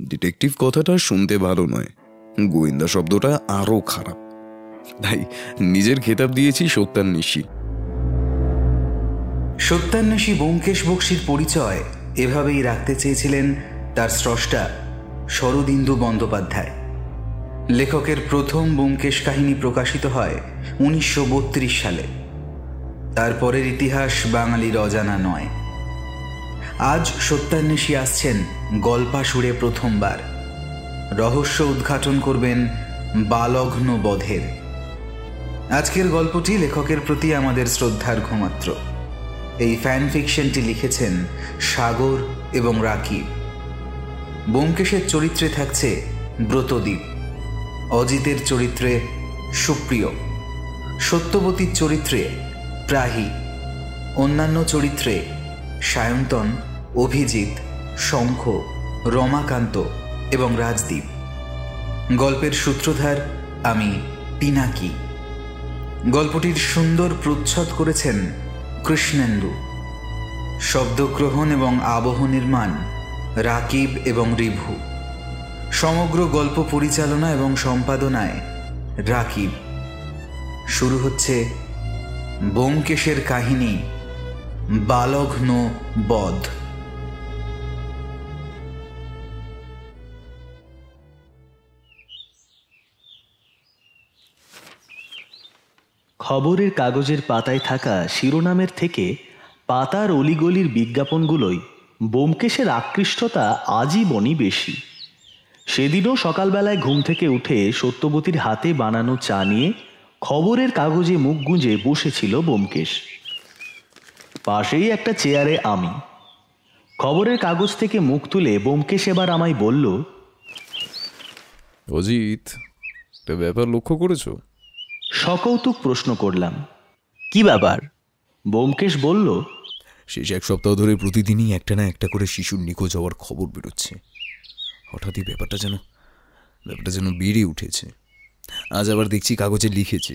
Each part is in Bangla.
ডিটেকটিভ কথাটা শুনতে ভালো নয়। গোয়েন্দা শব্দটা আরও খারাপ। তাই নিজের খেতাব দিয়েছি সত্যান্বেষী। সত্যান্বেষী ব্যোমকেশ বক্সির পরিচয় এভাবেই রাখতে চেয়েছিলেন তার স্রষ্টা শরদিন্দু বন্দ্যোপাধ্যায়। লেখকের প্রথম ব্যোমকেশ কাহিনী প্রকাশিত হয় উনিশশো বত্রিশ সালে। তারপরের ইতিহাস বাঙালির অজানা নয়। আজ সত্যান্বেষী আসছেন গল্পা সুরে প্রথমবার। রহস্য উদ্ঘাটন করবেন বালঘ্ন বধের আজকের গল্পটি লেখকের প্রতি আমাদের শ্রদ্ধার ঘুমাত্র। এই ফ্যান ফিকশনটি লিখেছেন সাগর এবং রাকিব। ব্যোমকেশের চরিত্রে থাকছে ব্রতদ্বীপ অজিতের চরিত্রে সুপ্রিয়। সত্যবতীর চরিত্রে প্রাহী। অন্যান্য চরিত্রে সায়ন্তন। অভিজিৎ, শঙ্খ, রমাকান্ত এবং রাজদীপ। গল্পের সূত্রধার আমি পিনাকি। গল্পটির সুন্দর প্রচ্ছদ করেছেন কৃষ্ণেন্দু। শব্দগ্রহণ এবং আবহ নির্মাণ রাকিব এবং রিভু। সমগ্র গল্প পরিচালনা এবং সম্পাদনায় রাকিব। শুরু হচ্ছে ব্যোমকেশের কাহিনী বালঘ্ন বধ। খবরের কাগজের পাতায় থাকা শিরোনামের থেকে পাতার অলিগলির বিজ্ঞাপনগুলোই বোমকেশের আকৃষ্টতা আজীবনই বেশি। সেদিনও সকালবেলায় ঘুম থেকে উঠে সত্যবতীর হাতে বানানো চা নিয়ে খবরের কাগজে মুখ গুঁজে বসেছিল বোমকেশ। পাশেই একটা চেয়ারে আমি। খবরের কাগজ থেকে মুখ তুলে বোমকেশ এবার আমায় বলল, অজিত ব্যাপার লক্ষ্য করেছ? সকৌতুক প্রশ্ন করলাম। কি ব্যাপার? বোমকেশ বলল শেষ এক সপ্তাহ ধরে প্রতিদিনই একটা না একটা করে শিশুর নিখোঁজ হওয়ার খবর বেরোচ্ছে। হঠাৎই ব্যাপারটা যেন ব্যাপারটা যেন বেড়ে উঠেছে। আজ আবার দেখছি কাগজে লিখেছে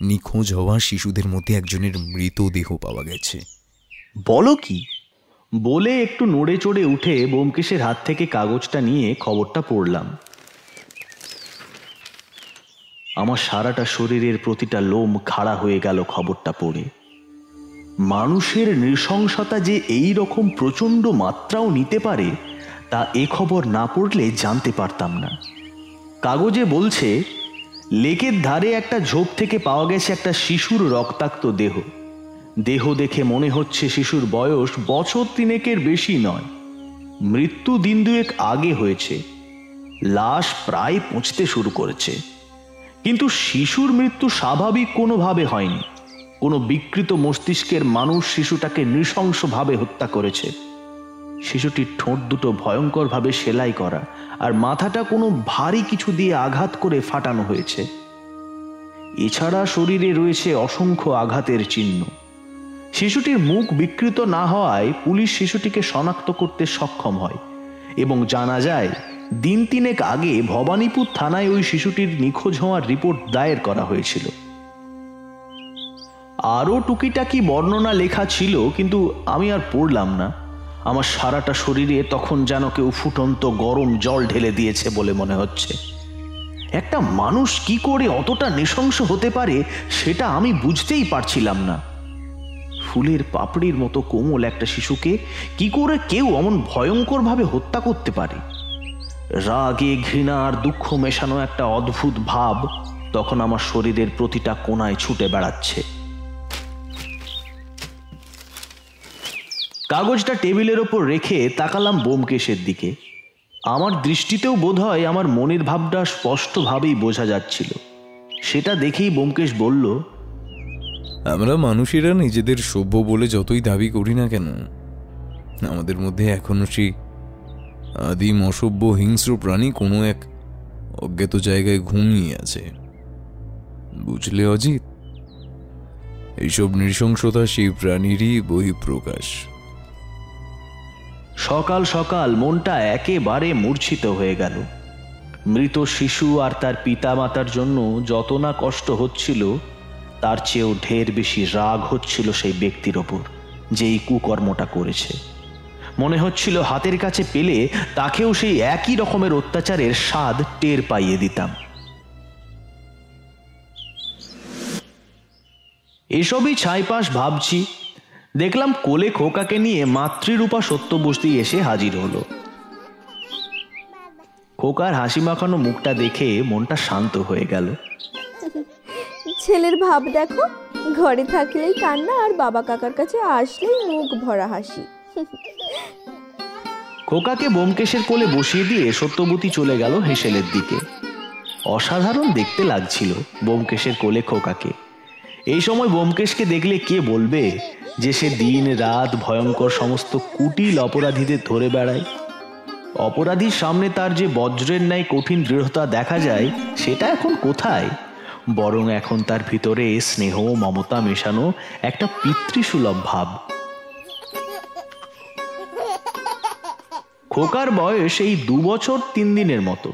নিখোঁজ হওয়া শিশুদের মধ্যে একজনের মৃতদেহ পাওয়া গেছে। বলো কি? বলে একটু নড়ে চড়ে উঠে বোমকেশের হাত থেকে কাগজটা নিয়ে খবরটা পড়লাম। আমার সারাটা শরীরের প্রতিটা লোম খাড়া হয়ে গেল খবরটা পড়ে। মানুষের নৃশংসতা যে এই রকম প্রচণ্ড মাত্রাও নিতে পারে, তা এ খবর না পড়লে জানতে পারতাম না। কাগজে বলছে, লেকের ধারে একটা ঝোপ থেকে পাওয়া গেছে একটা শিশুর রক্তাক্ত দেহ। দেহ দেখে মনে হচ্ছে শিশুর বয়স বছর তিনেকের বেশি নয়। মৃত্যু দিন দুয়েক আগে হয়েছে। লাশ প্রায় পৌঁছতে শুরু করেছে। কিন্তু শিশুর মৃত্যু স্বাভাবিক কোনোভাবে হয়নি। কোনো বিকৃত মস্তিষ্কের মানুষ শিশুটাকে নৃশংসভাবে হত্যা করেছে। শিশুটির ঠোঁট দুটো ভয়ঙ্করভাবে সেলাই করা আর মাথাটা কোনো ভারী কিছু দিয়ে আঘাত করে ফাটানো হয়েছে। এছাড়া শরীরে রয়েছে অসংখ্য আঘাতের চিহ্ন। শিশুটির মুখ বিকৃত না হওয়ায় পুলিশ শিশুটিকে শনাক্ত করতে সক্ষম হয় এবং জানা যায় দিন তিনেক আগে ভবানীপুর থানায় ওই শিশুটির নিখোঁজ হওয়ার রিপোর্ট দায়ের করা হয়েছিল। আরও টুকিটাকি বর্ণনা লেখা ছিল, কিন্তু আমি আর পড়লাম না। আমার সারাটা শরীরে তখন যেন কেউ ফুটন্ত গরম জল ঢেলে দিয়েছে বলে মনে হচ্ছে। একটা মানুষ কি করে অতটা নৃশংস হতে পারে সেটা আমি বুঝতেই পারছিলাম না। ফুলের পাপড়ির মতো কোমল একটা শিশুকে কি করে কেউ অমন ভয়ঙ্করভাবে হত্যা করতে পারে? রাগে, ঘৃণা আর দুঃখ মেশানো একটা অদ্ভুত ভাব তখন আমার শরীরের প্রতিটা কোনায় ছুটে বেড়াচ্ছে। কাগজটা টেবিলের ওপর রেখে তাকালাম বোমকেশের দিকে। আমার দৃষ্টিতেও বোধ হয় আমার মনের ভাবটা স্পষ্টভাবেই বোঝা যাচ্ছিল। সেটা দেখেই বোমকেশ বলল, আমরা মানুষেরা নিজেদের সভ্য বলে যতই দাবি করি না কেন, আমাদের মধ্যে এখনও সেই আদিম অসভ্য হিংস্র প্রাণী কোনো এক অজ্ঞাত জায়গায় ঘুমিয়ে আছে। বুঝলে, অজিত? এইসব নৃশংসতা সেই প্রাণীরই বহিঃপ্রকাশ। সকাল সকাল মনটা একেবারে মূর্ছিত হয়ে গেল। মৃত শিশু আর তার পিতামাতার জন্য যত না কষ্ট হচ্ছিল, তার চেয়েও ঢের বেশি রাগ হচ্ছিল সেই ব্যক্তির ওপর যে এই কুকর্মটা করেছে। মনে হচ্ছিল হাতের কাছে পেলে তাকেও সেই একই রকমের অত্যাচারের স্বাদ টের পাইয়ে দিতাম। এসবই ছাইপাশ ভাবছি। দেখলাম কোলে খোকাকে নিয়ে মাতৃরূপা সত্যবস্তি এসে হাজির হলো। খোকার হাসি মাখানো মুখটা দেখে মনটা শান্ত হয়ে গেল। ছেলের ভাব দেখো, ঘরে থাকলেই কান্না আর বাবা কাকার কাছে আসলেই মুখ ভরা হাসি। খোকাকে বোমকেশের কোলে বসিয়ে দিয়ে সত্যবতী চলে গেল হেসেলের দিকে। অসাধারণ দেখতে লাগছিল বোমকেশের কোলে খোকাকে। এই সময় বোমকেশকে দেখলে কে বলবে যে সে দিন, রাত, ভয়ঙ্কর সমস্ত কুটিল অপরাধীদের ধরে বেড়ায়। অপরাধীর সামনে তার যে বজ্রের ন্যায় কঠিন দৃঢ়তা দেখা যায়, সেটা এখন কোথায়? বরং এখন তার ভিতরে স্নেহ, মমতা মেশানো একটা পিতৃসুলভ ভাব। খোকার বয়স এই দু বছর তিন দিনের মতো।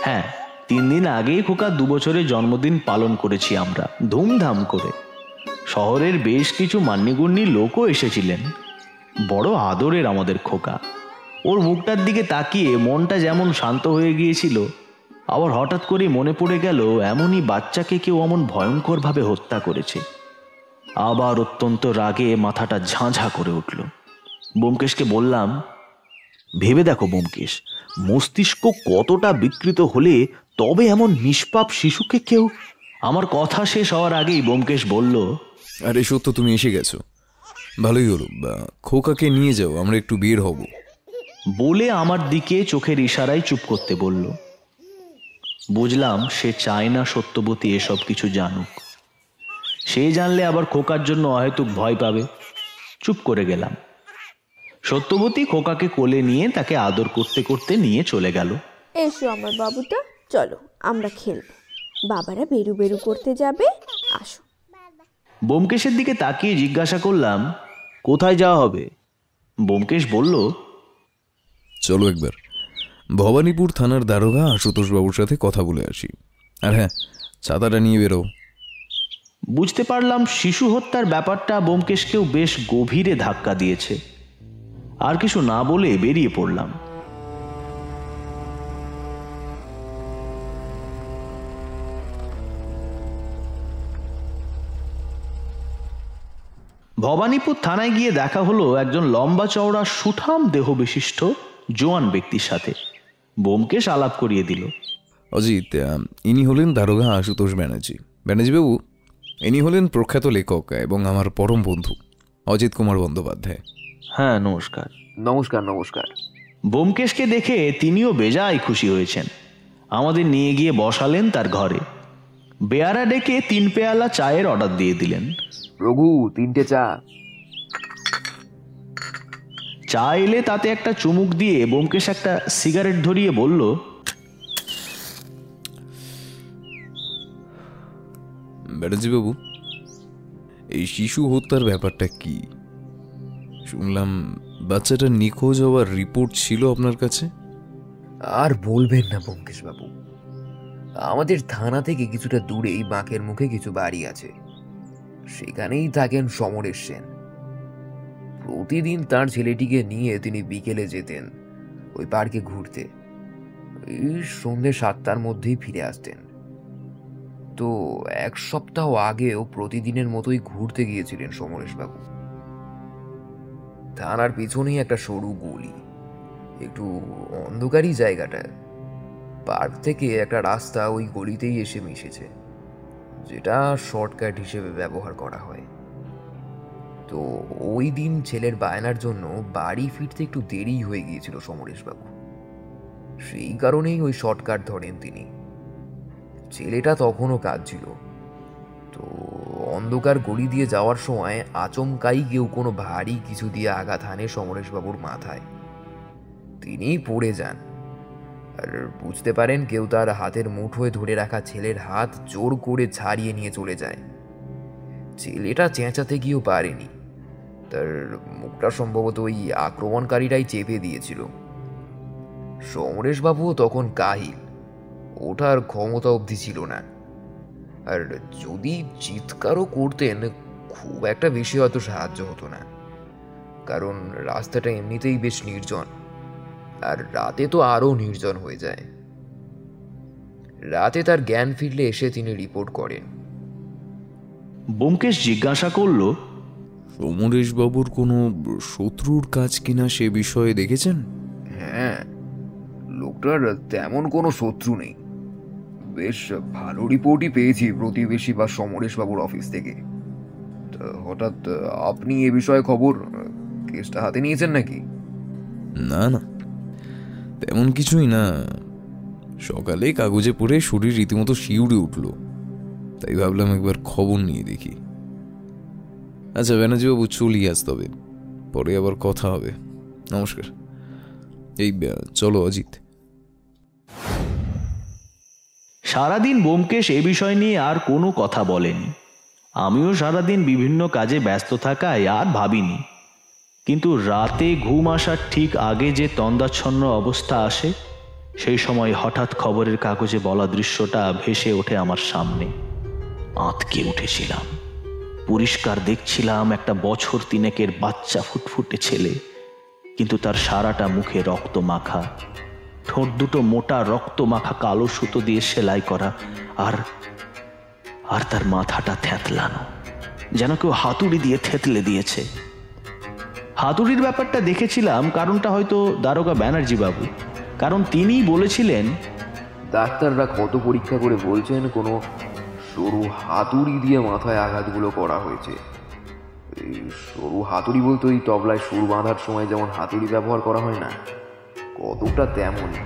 হ্যাঁ তিন দিন আগেই খোকার দু বছরের জন্মদিন পালন করেছি আমরা, ধুমধাম করে। শহরের বেশ কিছু মান্যগুণ্যী লোকও এসেছিলেন। বড় আদরের আমাদের খোকা। ওর মুখটার দিকে তাকিয়ে মনটা যেমন শান্ত হয়ে গিয়েছিল, আবার হঠাৎ করে মনে পড়ে গেল এমনই বাচ্চাকে কেউ এমন ভয়ঙ্করভাবে হত্যা করেছে। আবার অত্যন্ত রাগে মাথাটা ঝাঁঝা করে উঠল। বোমকেশকে বললাম ভেবে দেখো বোমকেশ মস্তিষ্ক কতটা বিকৃত হলে তবে এমন নিষ্পাপ শিশুকে কেউ? আমার কথা শেষ হওয়ার আগেই বোমকেশ বলল আরে সত্য তুমি এসে গেছো। ভালোই হলো। খোকাকে নিয়ে যাও আমরা একটু বের হব। বলে আমার দিকে চোখের ইশারায় চুপ করতে বলল। বুঝলাম সে চায় না সত্যবতী এসব কিছু জানুক। সে জানলে আবার খোকার জন্য অহেতুক ভয় পাবে। চুপ করে গেলাম। সত্যবতী খোকাকে কোলে নিয়ে তাকে আদর করতে করতে নিয়ে চলে গেল। এসো আমার বাবুটা চলো আমরা খেলব। বাবারা বেরু বেরু করতে যাবে আসো। বোমকেশের দিকে তাকিয়ে জিজ্ঞাসা করলাম কোথায় যাওয়া হবে? বোমকেশ বলল চলো একবার। ভবানীপুর থানার দারোগা আশুতোষ বাবুর সাথে কথা বলে আসি। আর হ্যাঁ ছাতাটা নিয়ে বেরো। বুঝতে পারলাম শিশু হত্যার ব্যাপারটা বোমকেশকেও বেশ গভীরে ধাক্কা দিয়েছে। আর কিছু না বলে বেরিয়ে পড়লাম। ভবানীপুর থানায় গিয়ে দেখা হলো একজন লম্বা চওড়া সুঠাম দেহ বিশিষ্ট জোয়ান ব্যক্তির সাথে। বোমকেশ আলাপ করিয়ে দিল। অজিত ইনি হলেন দারোগা আশুতোষ ব্যানার্জি। ব্যানার্জিবাবু, ইনি হলেন প্রখ্যাত লেখক এবং আমার পরম বন্ধু অজিত কুমার বন্দ্যোপাধ্যায়। হ্যাঁ নমস্কার। নমস্কার নমস্কার। বোমকেশকে দেখে তিনিও বেজায় খুশি হয়েছেন। আমাদের নিয়ে গিয়ে বসালেন তার ঘরে। বেয়ারা ডেকে তিন পেয়ালা চায়ের অর্ডার দিয়ে দিলেন। রঘু তিনটে চা। চা এলে তাতে একটা চুমুক দিয়ে বোমকেশ একটা সিগারেট ধরিয়ে বলল ব্যানার্জিবাবু এই শিশু হত্যার ব্যাপারটা কি? শুনলাম বাচ্চাটা নিখোঁজ হওয়ার রিপোর্ট ছিল আপনার কাছে? আর বলবেন না বাবু আমাদের থানা থেকে কিছুটা দূরেই বাঁকের মুখে কিছু বাড়ি আছে। সেখানেই থাকেন সমরেশ সেন। প্রতিদিন তার ছেলেটিকে নিয়ে তিনি বিকেলে যেতেন ওই পার্কে ঘুরতে। এই সন্ধ্যে সাতটার মধ্যেই ফিরে আসতেন। তো এক সপ্তাহ আগেও প্রতিদিনের মতোই ঘুরতে গিয়েছিলেন সমরেশবাবু। থানার পিছনেই একটা সরু গলি। একটু অন্ধকারই জায়গাটা। পার্ক থেকে একটা রাস্তা ওই গলিতেই এসে মিশেছে, যেটা শর্টকাট হিসেবে ব্যবহার করা হয়। তো ওই দিন ছেলের বায়নার জন্য বাড়ি ফিরতে একটু দেরি হয়ে গিয়েছিল সমরেশবাবু। সেই কারণেই ওই শর্টকাট ধরেন তিনি। ছেলেটা তখনও কাঁদছিল। তো অন্ধকার গলি দিয়ে যাওয়ার সময় আচমকাই কেউ কোনো ভারী কিছু দিয়ে আঘাত হানে সমরেশবাবুর মাথায়। তিনি পড়ে যান। আর বুঝতে পারেন কেউ তার হাতের মুঠোয় ধরে রাখা ছেলের হাত জোর করে ছাড়িয়ে নিয়ে চলে যায়। ছেলেটা চেঁচাতে গিয়েও পারেনি। তার মুখটা সম্ভবত ওই আক্রমণকারীরাই চেপে দিয়েছিল। সমরেশবাবুও তখন কাহিল। ওঠার ক্ষমতা অবধি ছিল না। আর যদি চিৎকারও করতেন খুব একটা বেশি হয়তো সাহায্য হতো না। কারণ রাস্তাটা এমনিতেই বেশ নির্জন আর রাতে তো আরও নির্জন হয়ে যায়। রাতে তার জ্ঞান ফিরলে এসে তিনি রিপোর্ট করেন। বোমকেশ জিজ্ঞাসা করল সমরেশ বাবুর কোনো শত্রুর কাজ কিনা সে বিষয়ে দেখেছেন? হ্যাঁ লোকটার তেমন কোনো শত্রু নেই। বেশ ভালো রিপোর্টই পেয়েছি প্রতিবেশী বা সমরেশবাবুর অফিস থেকে। হঠাৎ আপনি এ বিষয়ে খবর কেসটা হাতে নিয়েছেন নাকি? না না। তেমন কিছুই না। সকালে কাগজে পড়ে শরীর রীতিমতো শিউড়ে উঠল। তাই ভাবলাম একবার খবর নিয়ে দেখি। আচ্ছা ব্যানার্জিবাবু, চলি আজ তবে। পরে আবার কথা হবে। নমস্কার। এই চলো অজিত। সারাদিন বোমকেশ এ বিষয় নিয়ে আর কোনো কথা বলেনি। আমিও সারাদিন বিভিন্ন কাজে ব্যস্ত থাকায় আর ভাবিনি। কিন্তু রাতে ঘুম আসার ঠিক আগে যে তন্দাচ্ছন্ন অবস্থা আসে, সেই সময় হঠাৎ খবরের কাগজে বলা দৃশ্যটা ভেসে ওঠে আমার সামনে। আঁতকে উঠেছিলাম। পরিষ্কার দেখছিলাম একটা বছর তিনেকের বাচ্চা ফুটফুটে ছেলে, কিন্তু তার সারাটা মুখে রক্ত মাখা ঠোঁট দুটো মোটা রক্ত মাখা কালো সুতো দিয়ে সেলাই করা, আর আর তার মাথাটা থ্যাতলানো যেন কেউ হাতুড়ি দিয়ে থেতলে দিয়েছে। হাতুড়ির ব্যাপারটা দেখেছিলাম, কারণটা হয়তো দারোগা ব্যানার্জি বাবু কারণ তিনিই বলেছিলেন, ডাক্তাররা কত পরীক্ষা করে বলছেন, কোনো সরু হাতুড়ি দিয়ে মাথায় আঘাতগুলো করা হয়েছে। সরু হাতুড়ি বলতে ওই তবলায় সুর বাঁধার সময় যেমন হাতুড়ি ব্যবহার করা হয় না কতটা তেমনই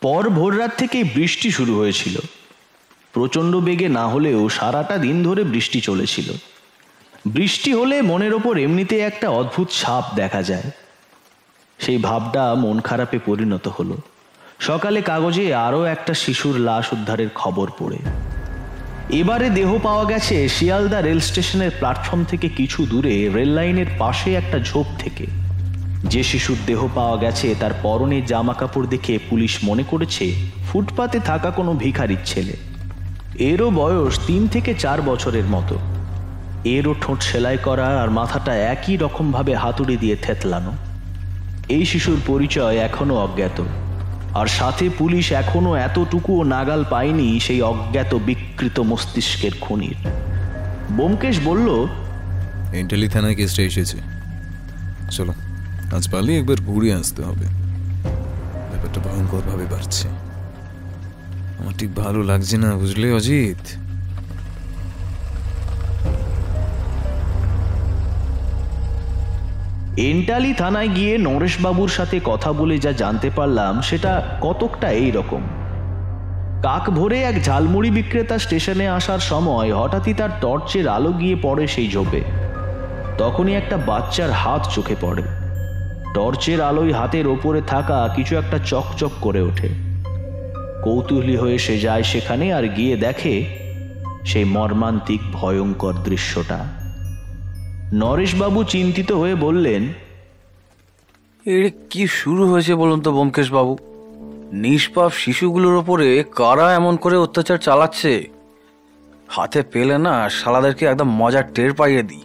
পর ভোররাত থেকেই বৃষ্টি শুরু হয়েছিল। প্রচণ্ড বেগে না হলেও সারাটা দিন ধরে বৃষ্টি চলেছিল। বৃষ্টি হলে মনের ওপর এমনিতে একটা অদ্ভুত ছাপ দেখা যায়। সেই ভাবটা মন খারাপে পরিণত হলো। সকালে কাগজে আরও একটা শিশুর লাশ উদ্ধারের খবর পড়ে। এবারে দেহ পাওয়া গেছে শিয়ালদা রেল স্টেশনের প্ল্যাটফর্ম থেকে কিছু দূরে, রেল লাইনের পাশে একটা ঝোপ থেকে। যে শিশুর দেহ পাওয়া গেছে, তার পরনে জামা কাপড় দেখে পুলিশ মনে করেছে, ফুটপাতে থাকা কোনো ভিখারির ছেলে। এরও বয়স তিন থেকে চার বছরের মতো। এরও ঠোঁট সেলাই করা আর মাথাটা একই রকমভাবে হাতুড়ি দিয়ে থেতলানো। এই শিশুর পরিচয় এখনও অজ্ঞাত। আর সাথে পুলিশ এখনও এতটুকুও নাগাল পায়নি সেই অজ্ঞাত বিকৃত মস্তিষ্কের খুনির। বোমকেশ বলল, ইন্টালি থানায় কেসটা এসেছে। চলো, আজ পারলে একবার ঘুরে আসতে হবে। ব্যাপারটা ভয়ঙ্করভাবে বাড়ছে। আমার ঠিক ভালো লাগছে না, বুঝলে অজিত? এন্টালি থানায় গিয়ে নরেশবাবুর সাথে কথা বলে যা জানতে পারলাম, সেটা কতকটা এই রকম। কাক ভোরে এক ঝালমুড়ি বিক্রেতা স্টেশনে আসার সময় হঠাৎই তার টর্চের আলো গিয়ে পড়ে সেই ঝোপে। তখনই একটা বাচ্চার হাত চোখে পড়ে। টর্চের আলোয় হাতের ওপরে থাকা কিছু একটা চকচক করে ওঠে। কৌতূহলী হয়ে সে যায় সেখানে আর গিয়ে দেখে সেই মর্মান্তিক ভয়ঙ্কর দৃশ্যটা। নরেশবাবু চিন্তিত হয়ে বললেন এর কি শুরু হয়েছে বলুন তো ব্যোমকেশ বাবু নিষ্পাপ শিশুগুলোর ওপরে কারা এমন করে অত্যাচার চালাচ্ছে? হাতে পেলে না শালাদেরকে একদম মজার টের পাইয়ে দিই।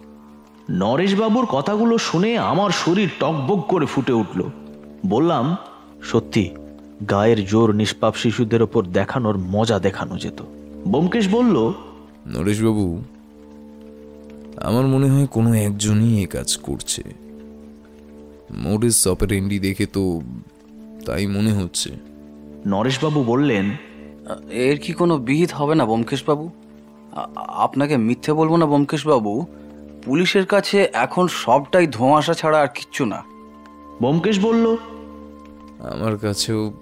নরেশবাবুর কথাগুলো শুনে আমার শরীর টকবক করে ফুটে উঠল। বললাম সত্যি গায়ের জোর নিষ্পাপ শিশুদের ওপর দেখানোর মজা দেখানো যেত। বোমকেশ বলল নরেশবাবু আমার মনে হয় কোনো একজনই এ কাজ করছে। মোডিস অপারেন্ডি দেখে তো তাই মনে হচ্ছে। নরেশবাবু বললেন এর কি কোনো বিহিত হবে না ব্যোমকেশ বাবু আপনাকে মিথ্যে বলব না ব্যোমকেশ বাবু পুলিশের কাছে এখন সবটাই ধোঁয়াশা ছাড়া আর কিচ্ছু না। বোমকেশ বলল আমার কাছেও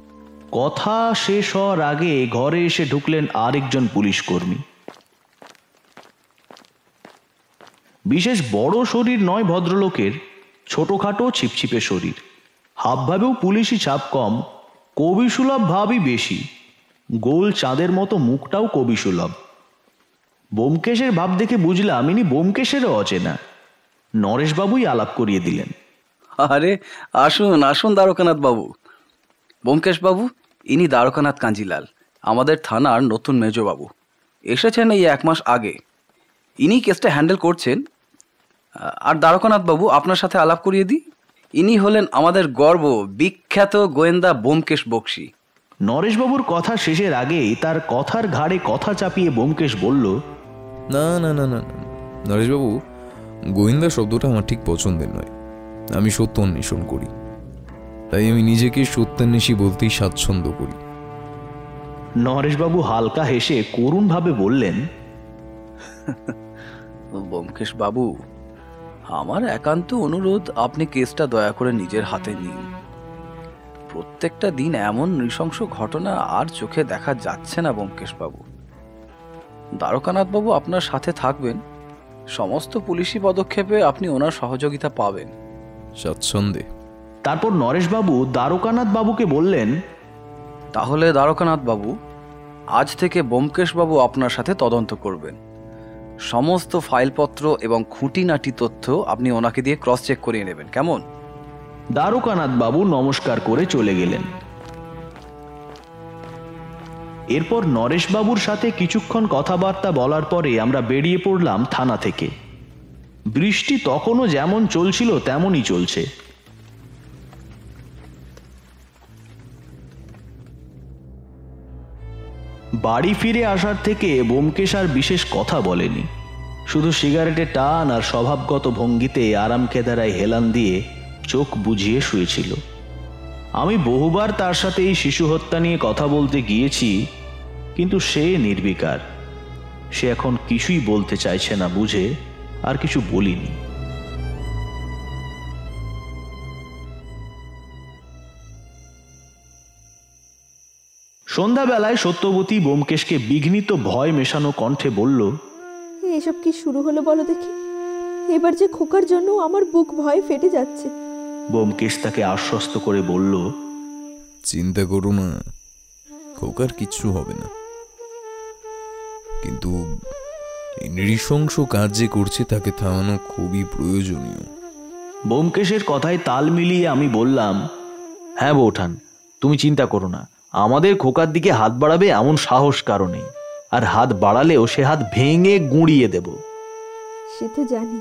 কথা শেষ হওয়ার আগে ঘরে এসে ঢুকলেন আরেকজন পুলিশ কর্মী। বিশেষ বড় শরীর নয় ভদ্রলোকের, ছোটখাটো ছিপছিপে শরীর। হাবভাবেও পুলিশি ছাপ কম, কবিসুলভ ভাবই বেশি। গোল চাঁদের মতো মুখটাও কবিসুলভ। বোমকেশের ভাব দেখে বুঝলাম ইনি বোমকেশেরও অচেনা। নরেশবাবুই আলাপ করিয়ে দিলেন। আরে, আসুন আসুন দ্বারকানাথ বাবু। ব্যোমকেশবাবু ইনি দ্বারকানাথ কাঞ্জিলাল, আমাদের থানার নতুন মেজবাবু। এসেছেন এই এক মাস আগে। ইনি কেসটা হ্যান্ডেল করছেন আর দ্বারকানাথ বাবু আপনার সাথে আলাপ করিয়ে দিই। ইনি হলেন আমাদের গর্ব বিখ্যাত গোয়েন্দা বোমকেশ বক্সি। নরেশবাবুর কথা শেষের আগেই তার কথার ঘাড়ে কথা চাপিয়ে ব্যোমকেশ বলল না না না না না। নরেশবাবু গোয়েন্দা শব্দটা আমার ঠিক পছন্দের নয়। আমি সত্য অন্বেষণ করি। তাই আমি নিজেকে সত্যান্বেষী বলতেই স্বাচ্ছন্দ্য করি। নরেশবাবু হালকা হেসে করুণভাবে বললেন ব্যোমকেশ বাবু আমার একান্ত অনুরোধ আপনি কেসটা দয়া করে নিজের হাতে নিন। প্রত্যেকটা দিন এমন নৃশংস ঘটনা আর চোখে দেখা যাচ্ছে না ব্যোমকেশ বাবু দ্বারকানাথ বাবু আপনার সাথে থাকবেন। সমস্ত পুলিশি পদক্ষেপে আপনি ওনার সহযোগিতা পাবেন। স্বাচ্ছন্দ্যে তারপর নরেশবাবু দ্বারকানাথ বাবুকে বললেন তাহলে দ্বারকানাথ বাবু আজ থেকে ব্যোমকেশ বাবু আপনার সাথে তদন্ত করবেন। সমস্ত ফাইলপত্র এবং খুঁটিনাটি তথ্য আপনি ওনাকে দিয়ে ক্রস চেক করিয়ে নেবেন। কেমন? দ্বারকানাথ বাবু নমস্কার করে চলে গেলেন। এরপর নরেশবাবুর সাথে কিছুক্ষণ কথাবার্তা বলার পরে আমরা বেরিয়ে পড়লাম থানা থেকে। বৃষ্টি তখনও যেমন চলছিল, তেমনই চলছে। বাড়ি ফিরে আসার থেকে বোমকেশ আর বিশেষ কথা বলেনি। শুধু সিগারেটে টান আর স্বভাবগত ভঙ্গিতে আরাম কেদারায় হেলান দিয়ে চোখ বুঝিয়ে শুয়েছিল। আমি বহুবার তার সাথে এই শিশু হত্যা নিয়ে কথা বলতে গিয়েছি, কিন্তু সে নির্বিকার। সে এখন কিছুই বলতে চাইছে না বুঝে আর কিছু বলিনি। সন্ধ্যাবেলায় সত্যবতী বোমকেশকে বিঘ্নিত ভয় মেশানো কণ্ঠে বলল এসব কি শুরু হলো বলো দেখি? এবার যে খোকার জন্য আমার বুক ভয় ফেটে যাচ্ছে। বোমকেশ তাকে আশ্বস্ত করে বলল চিন্তা করো না খোকার কিচ্ছু হবে না। কিন্তু এই নৃশংস কাজ যে করছে তাকে থামানো খুবই প্রয়োজনীয়। বোমকেশের কথায় তাল মিলিয়ে আমি বললাম হ্যাঁ বৌঠান তুমি চিন্তা করো না আমাদের খোকার দিকে হাত বাড়াবে এমন সাহস কারণে আর হাত বাড়ালেও সে হাত ভেঙে গুঁড়িয়ে দেব। সে তো জানি।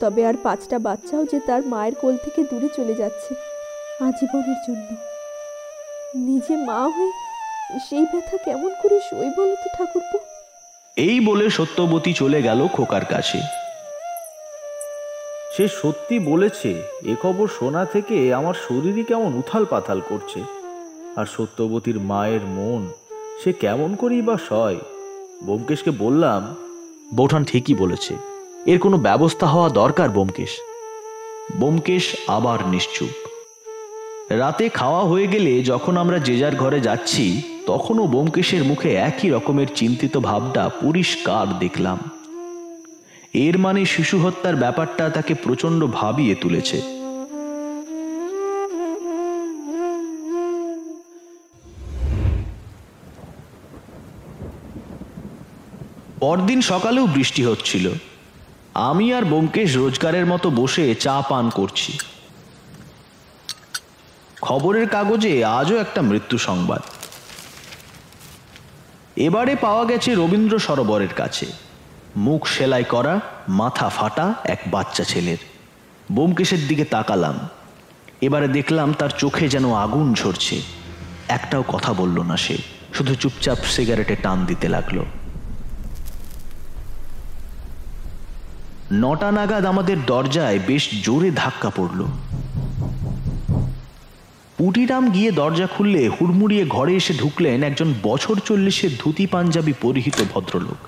তবে আর পাঁচটা বাচ্চাও যে তার মায়ের কোল থেকে দূরে চলে যাচ্ছে আজীবনের জন্য। নিজে মা হয়ে সেই ব্যথা কেমন করে সই বলো তো ঠাকুরপো? এই বলে সত্যবতী চলে গেল খোকার কাছে। সে সত্যি বলেছে এ খবর শোনা থেকে আমার শরীরই কেমন উথাল পাথাল করছে। আর সত্যবতীর মায়ের মন, সে কেমন করেই বা সয়? ব্যোমকেশকে বললাম, বৌঠান ঠিকই বলেছে। এর কোনো ব্যবস্থা হওয়া দরকার বোমকেশ বোমকেশ আবার নিশ্চুপ। রাতে খাওয়া হয়ে গেলে যখন আমরা যে যার ঘরে যাচ্ছি, তখনও বোমকেশের মুখে একই রকমের চিন্তিত ভাবটা পরিষ্কার দেখলাম। এর মানে শিশু হত্যার ব্যাপারটা তাকে প্রচণ্ড ভাবিয়ে তুলেছে। পরদিন সকালেও বৃষ্টি হচ্ছিল। আমি আর বোমকেশ রোজগারের মতো বসে চা পান করছি। খবরের কাগজে আজও একটা মৃত্যু সংবাদ। এবারে পাওয়া গেছে রবীন্দ্র সরোবরের কাছে। মুখ সেলাই করা, মাথা ফাটা এক বাচ্চা ছেলের। বোমকেশের দিকে তাকালাম। এবারে দেখলাম তার চোখে যেন আগুন ঝরছে। একটাও কথা বলল না সে। শুধু চুপচাপ সিগারেটে টান দিতে লাগল। নটা নাগাদ আমাদের দরজায় বেশ জোরে ধাক্কা পড়ল। পুটিরাম গিয়ে দরজা খুললে হুড়মুড়িয়ে ঘরে এসে ঢুকলেন একজন বছর চল্লিশের ধুতি পাঞ্জাবি পরিহিত ভদ্রলোক।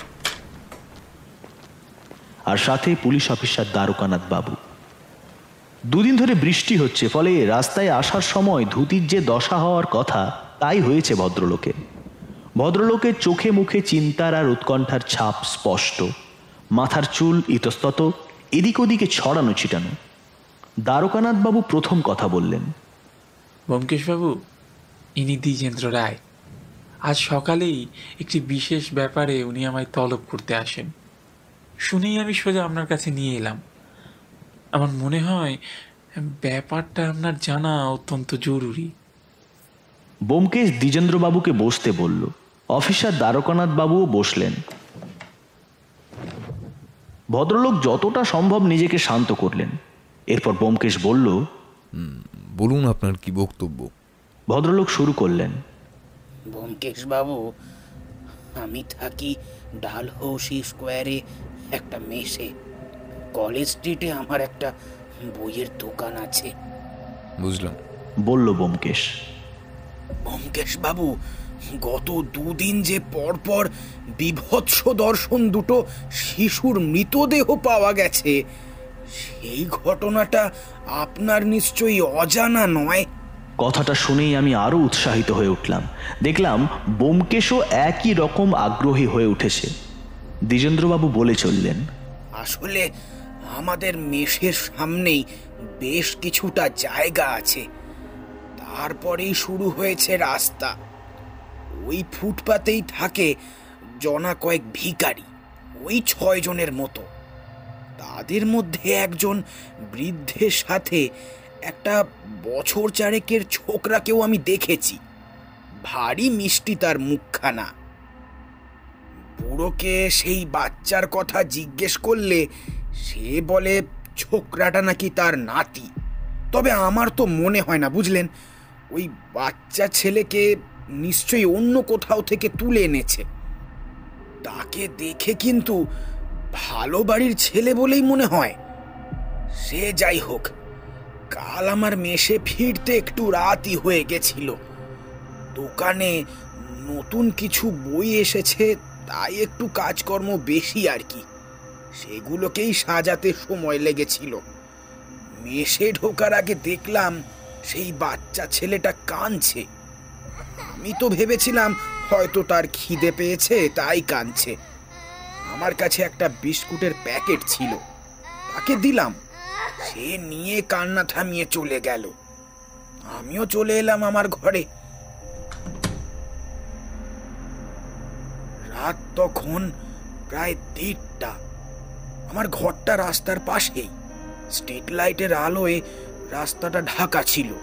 আর সাথে পুলিশ অফিসার দ্বারকানাথ বাবু। দুদিন ধরে বৃষ্টি হচ্ছে, ফলে রাস্তায় আসার সময় ধুতির যে দশা হওয়ার কথা, তাই হয়েছে ভদ্রলোকের ভদ্রলোকের চোখে মুখে চিন্তার আর উৎকণ্ঠার ছাপ স্পষ্ট। মাথার চুল ইতস্তত এদিক ওদিকে ছড়ানো ছিটানো। দ্বারকানাথ বাবু প্রথম কথা বললেন ব্যোমকেশবাবু ইনি দ্বিজেন্দ্র রায়। আজ সকালেই একটি বিশেষ ব্যাপারে উনি আমায় তলব করতে আসেন। শুনেই আমি সোজা আপনার কাছে নিয়ে এলাম। আমার মনে হয় ব্যাপারটা আপনার জানা অত্যন্ত জরুরি। বোমকেশ দ্বিজেন্দ্রবাবুকে বসতে বলল। অফিসার দ্বারকানাথ বাবুও বসলেন। ভদ্রলোক যতটা সম্ভব নিজেকে শান্ত করলেন। এরপর বোমকেশ বলল বলুন আপনার কি বক্তব্য। ভদ্রলোক শুরু করলেন বাবু আমি থাকি ডালহৌসি স্কোয়ারে একটা মেসে। কলেজ স্ট্রিটে আমার একটা বইয়ের দোকান আছে। বুঝলাম। বলল বোমকেশ ব্যোমকেশ বাবু গত দুদিন যে পরপর বিভৎস দর্শন দুটো শিশুর মৃতদেহ পাওয়া গেছে সেই ঘটনাটা আপনার নিশ্চয়ই অজানা নয়। কথাটা শুনেই আমি আরও উৎসাহিত হয়ে উঠলাম। দেখলাম বোমকেশও একই রকম আগ্রহী হয়ে উঠেছে। দ্বিজেন্দ্রবাবু বলে চললেন আসলে আমাদের মেষের সামনেই বেশ কিছুটা জায়গা আছে। তারপরেই শুরু হয়েছে রাস্তা। ওই ফুটপাতেই থাকে জনা কয়েক ভিখারি, ওই ছয় জনের মতো। তাদের মধ্যে একজন বৃদ্ধের সাথে একটা বছর চারেকের ছোকরাকেও আমি দেখেছি। ভারী মিষ্টি তার মুখখানা। বুড়োকে সেই বাচ্চার কথা জিজ্ঞেস করলে সে বলে, ছোকরাটা নাকি তার নাতি। তবে আমার তো মনে হয় না, বুঝলেন? ওই বাচ্চা ছেলেকে নিশ্চয়ই অন্য কোথাও থেকে তুলে এনেছে। তাকে দেখে কিন্তু ভালো বাড়ির ছেলে বলেই মনে হয়। সে যাই হোক, কাল আমার মেশে ফিরতে একটু রাতই হয়ে গেছিল। দোকানে নতুন কিছু বই এসেছে, তাই একটু কাজকর্ম বেশি আর কি। সেগুলোকেই সাজাতে সময় লেগেছিল। মেশে ঢোকার আগে দেখলাম সেই বাচ্চা ছেলেটা কাঁদছে। আমি তো ভেবেছিলাম হয়তো তার খিদে পেয়েছে, তাই কাঁদছে। আমার কাছে একটা বিস্কুটের প্যাকেট ছিল। তাকে দিলাম। সে নিয়ে কান্না থামিয়ে চলে গেল। আমিও চলে এলাম আমার ঘরে। রাত তখন প্রায় দেড়টা। আমার ঘরটা রাস্তার পাশেই। স্ট্রিট লাইটের আলোয় রাস্তাটা ঢাকা ছিল।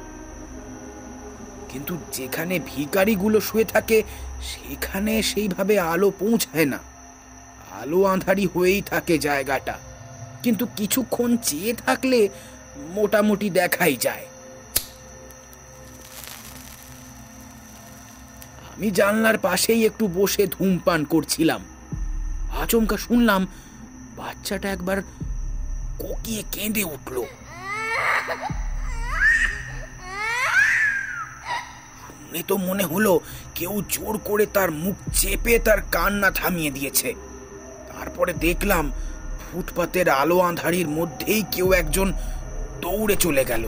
কিন্তু যেখানে ভিখারিগুলো শুয়ে থাকে, সেখানে সেইভাবে আলো পৌঁছায় না। আলো আঁধারি হয়েই থাকে জায়গাটা। কিন্তু কিছুক্ষণ চেয়ে থাকলে মোটামুটি দেখাই যায়। আমি জানলার পাশেই একটু বসে ধূমপান করছিলাম। আচমকা শুনলাম বাচ্চাটা একবার কোকিয়ে কেঁদে উঠল। শুনে তো মনে হলো কেউ জোর করে তার মুখ চেপে তার কান্না থামিয়ে দিয়েছে। তারপরে দেখলাম ফুটপাতের আলো আঁধারির মধ্যেই কেউ একজন দৌড়ে চলে গেল।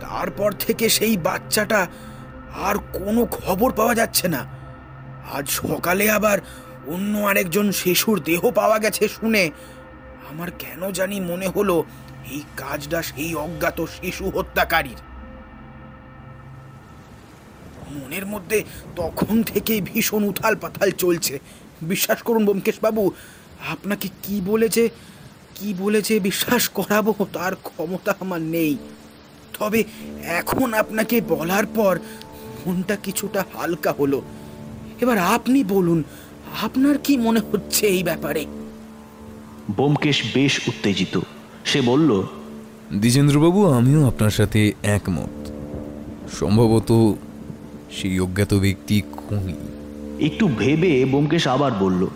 তারপর থেকে সেই বাচ্চাটা আর কোনো খবর পাওয়া যাচ্ছে না। আজ সকালে আবার অন্য আরেকজন শিশুর দেহ পাওয়া গেছে শুনে আমার কেন জানি মনে হলো এই কাজটা সেই অজ্ঞাত শিশু হত্যাকারীর। মনের মধ্যে তখন থেকেই ভীষণ উথাল পাথাল চলছে। বিশ্বাস করুন ব্যোমকেশ বাবু আপনাকে কি বলেছে কি বলেছে বিশ্বাস করাবো তার ক্ষমতা আমার নেই। তবে এখন আপনাকে বলার পর মনটা কিছুটা হালকা হলো। এবার আপনি বলুন আপনার কি মনে হচ্ছে এই ব্যাপারে? বোমকেশ বেশ উত্তেজিত। সে বলল দ্বিজেন্দ্রবাবু আমিও আপনার সাথে একমত। সম্ভবত সেই অজ্ঞাত ব্যক্তি খুনি। একটু ভেবে বোমকেশ আবার বলল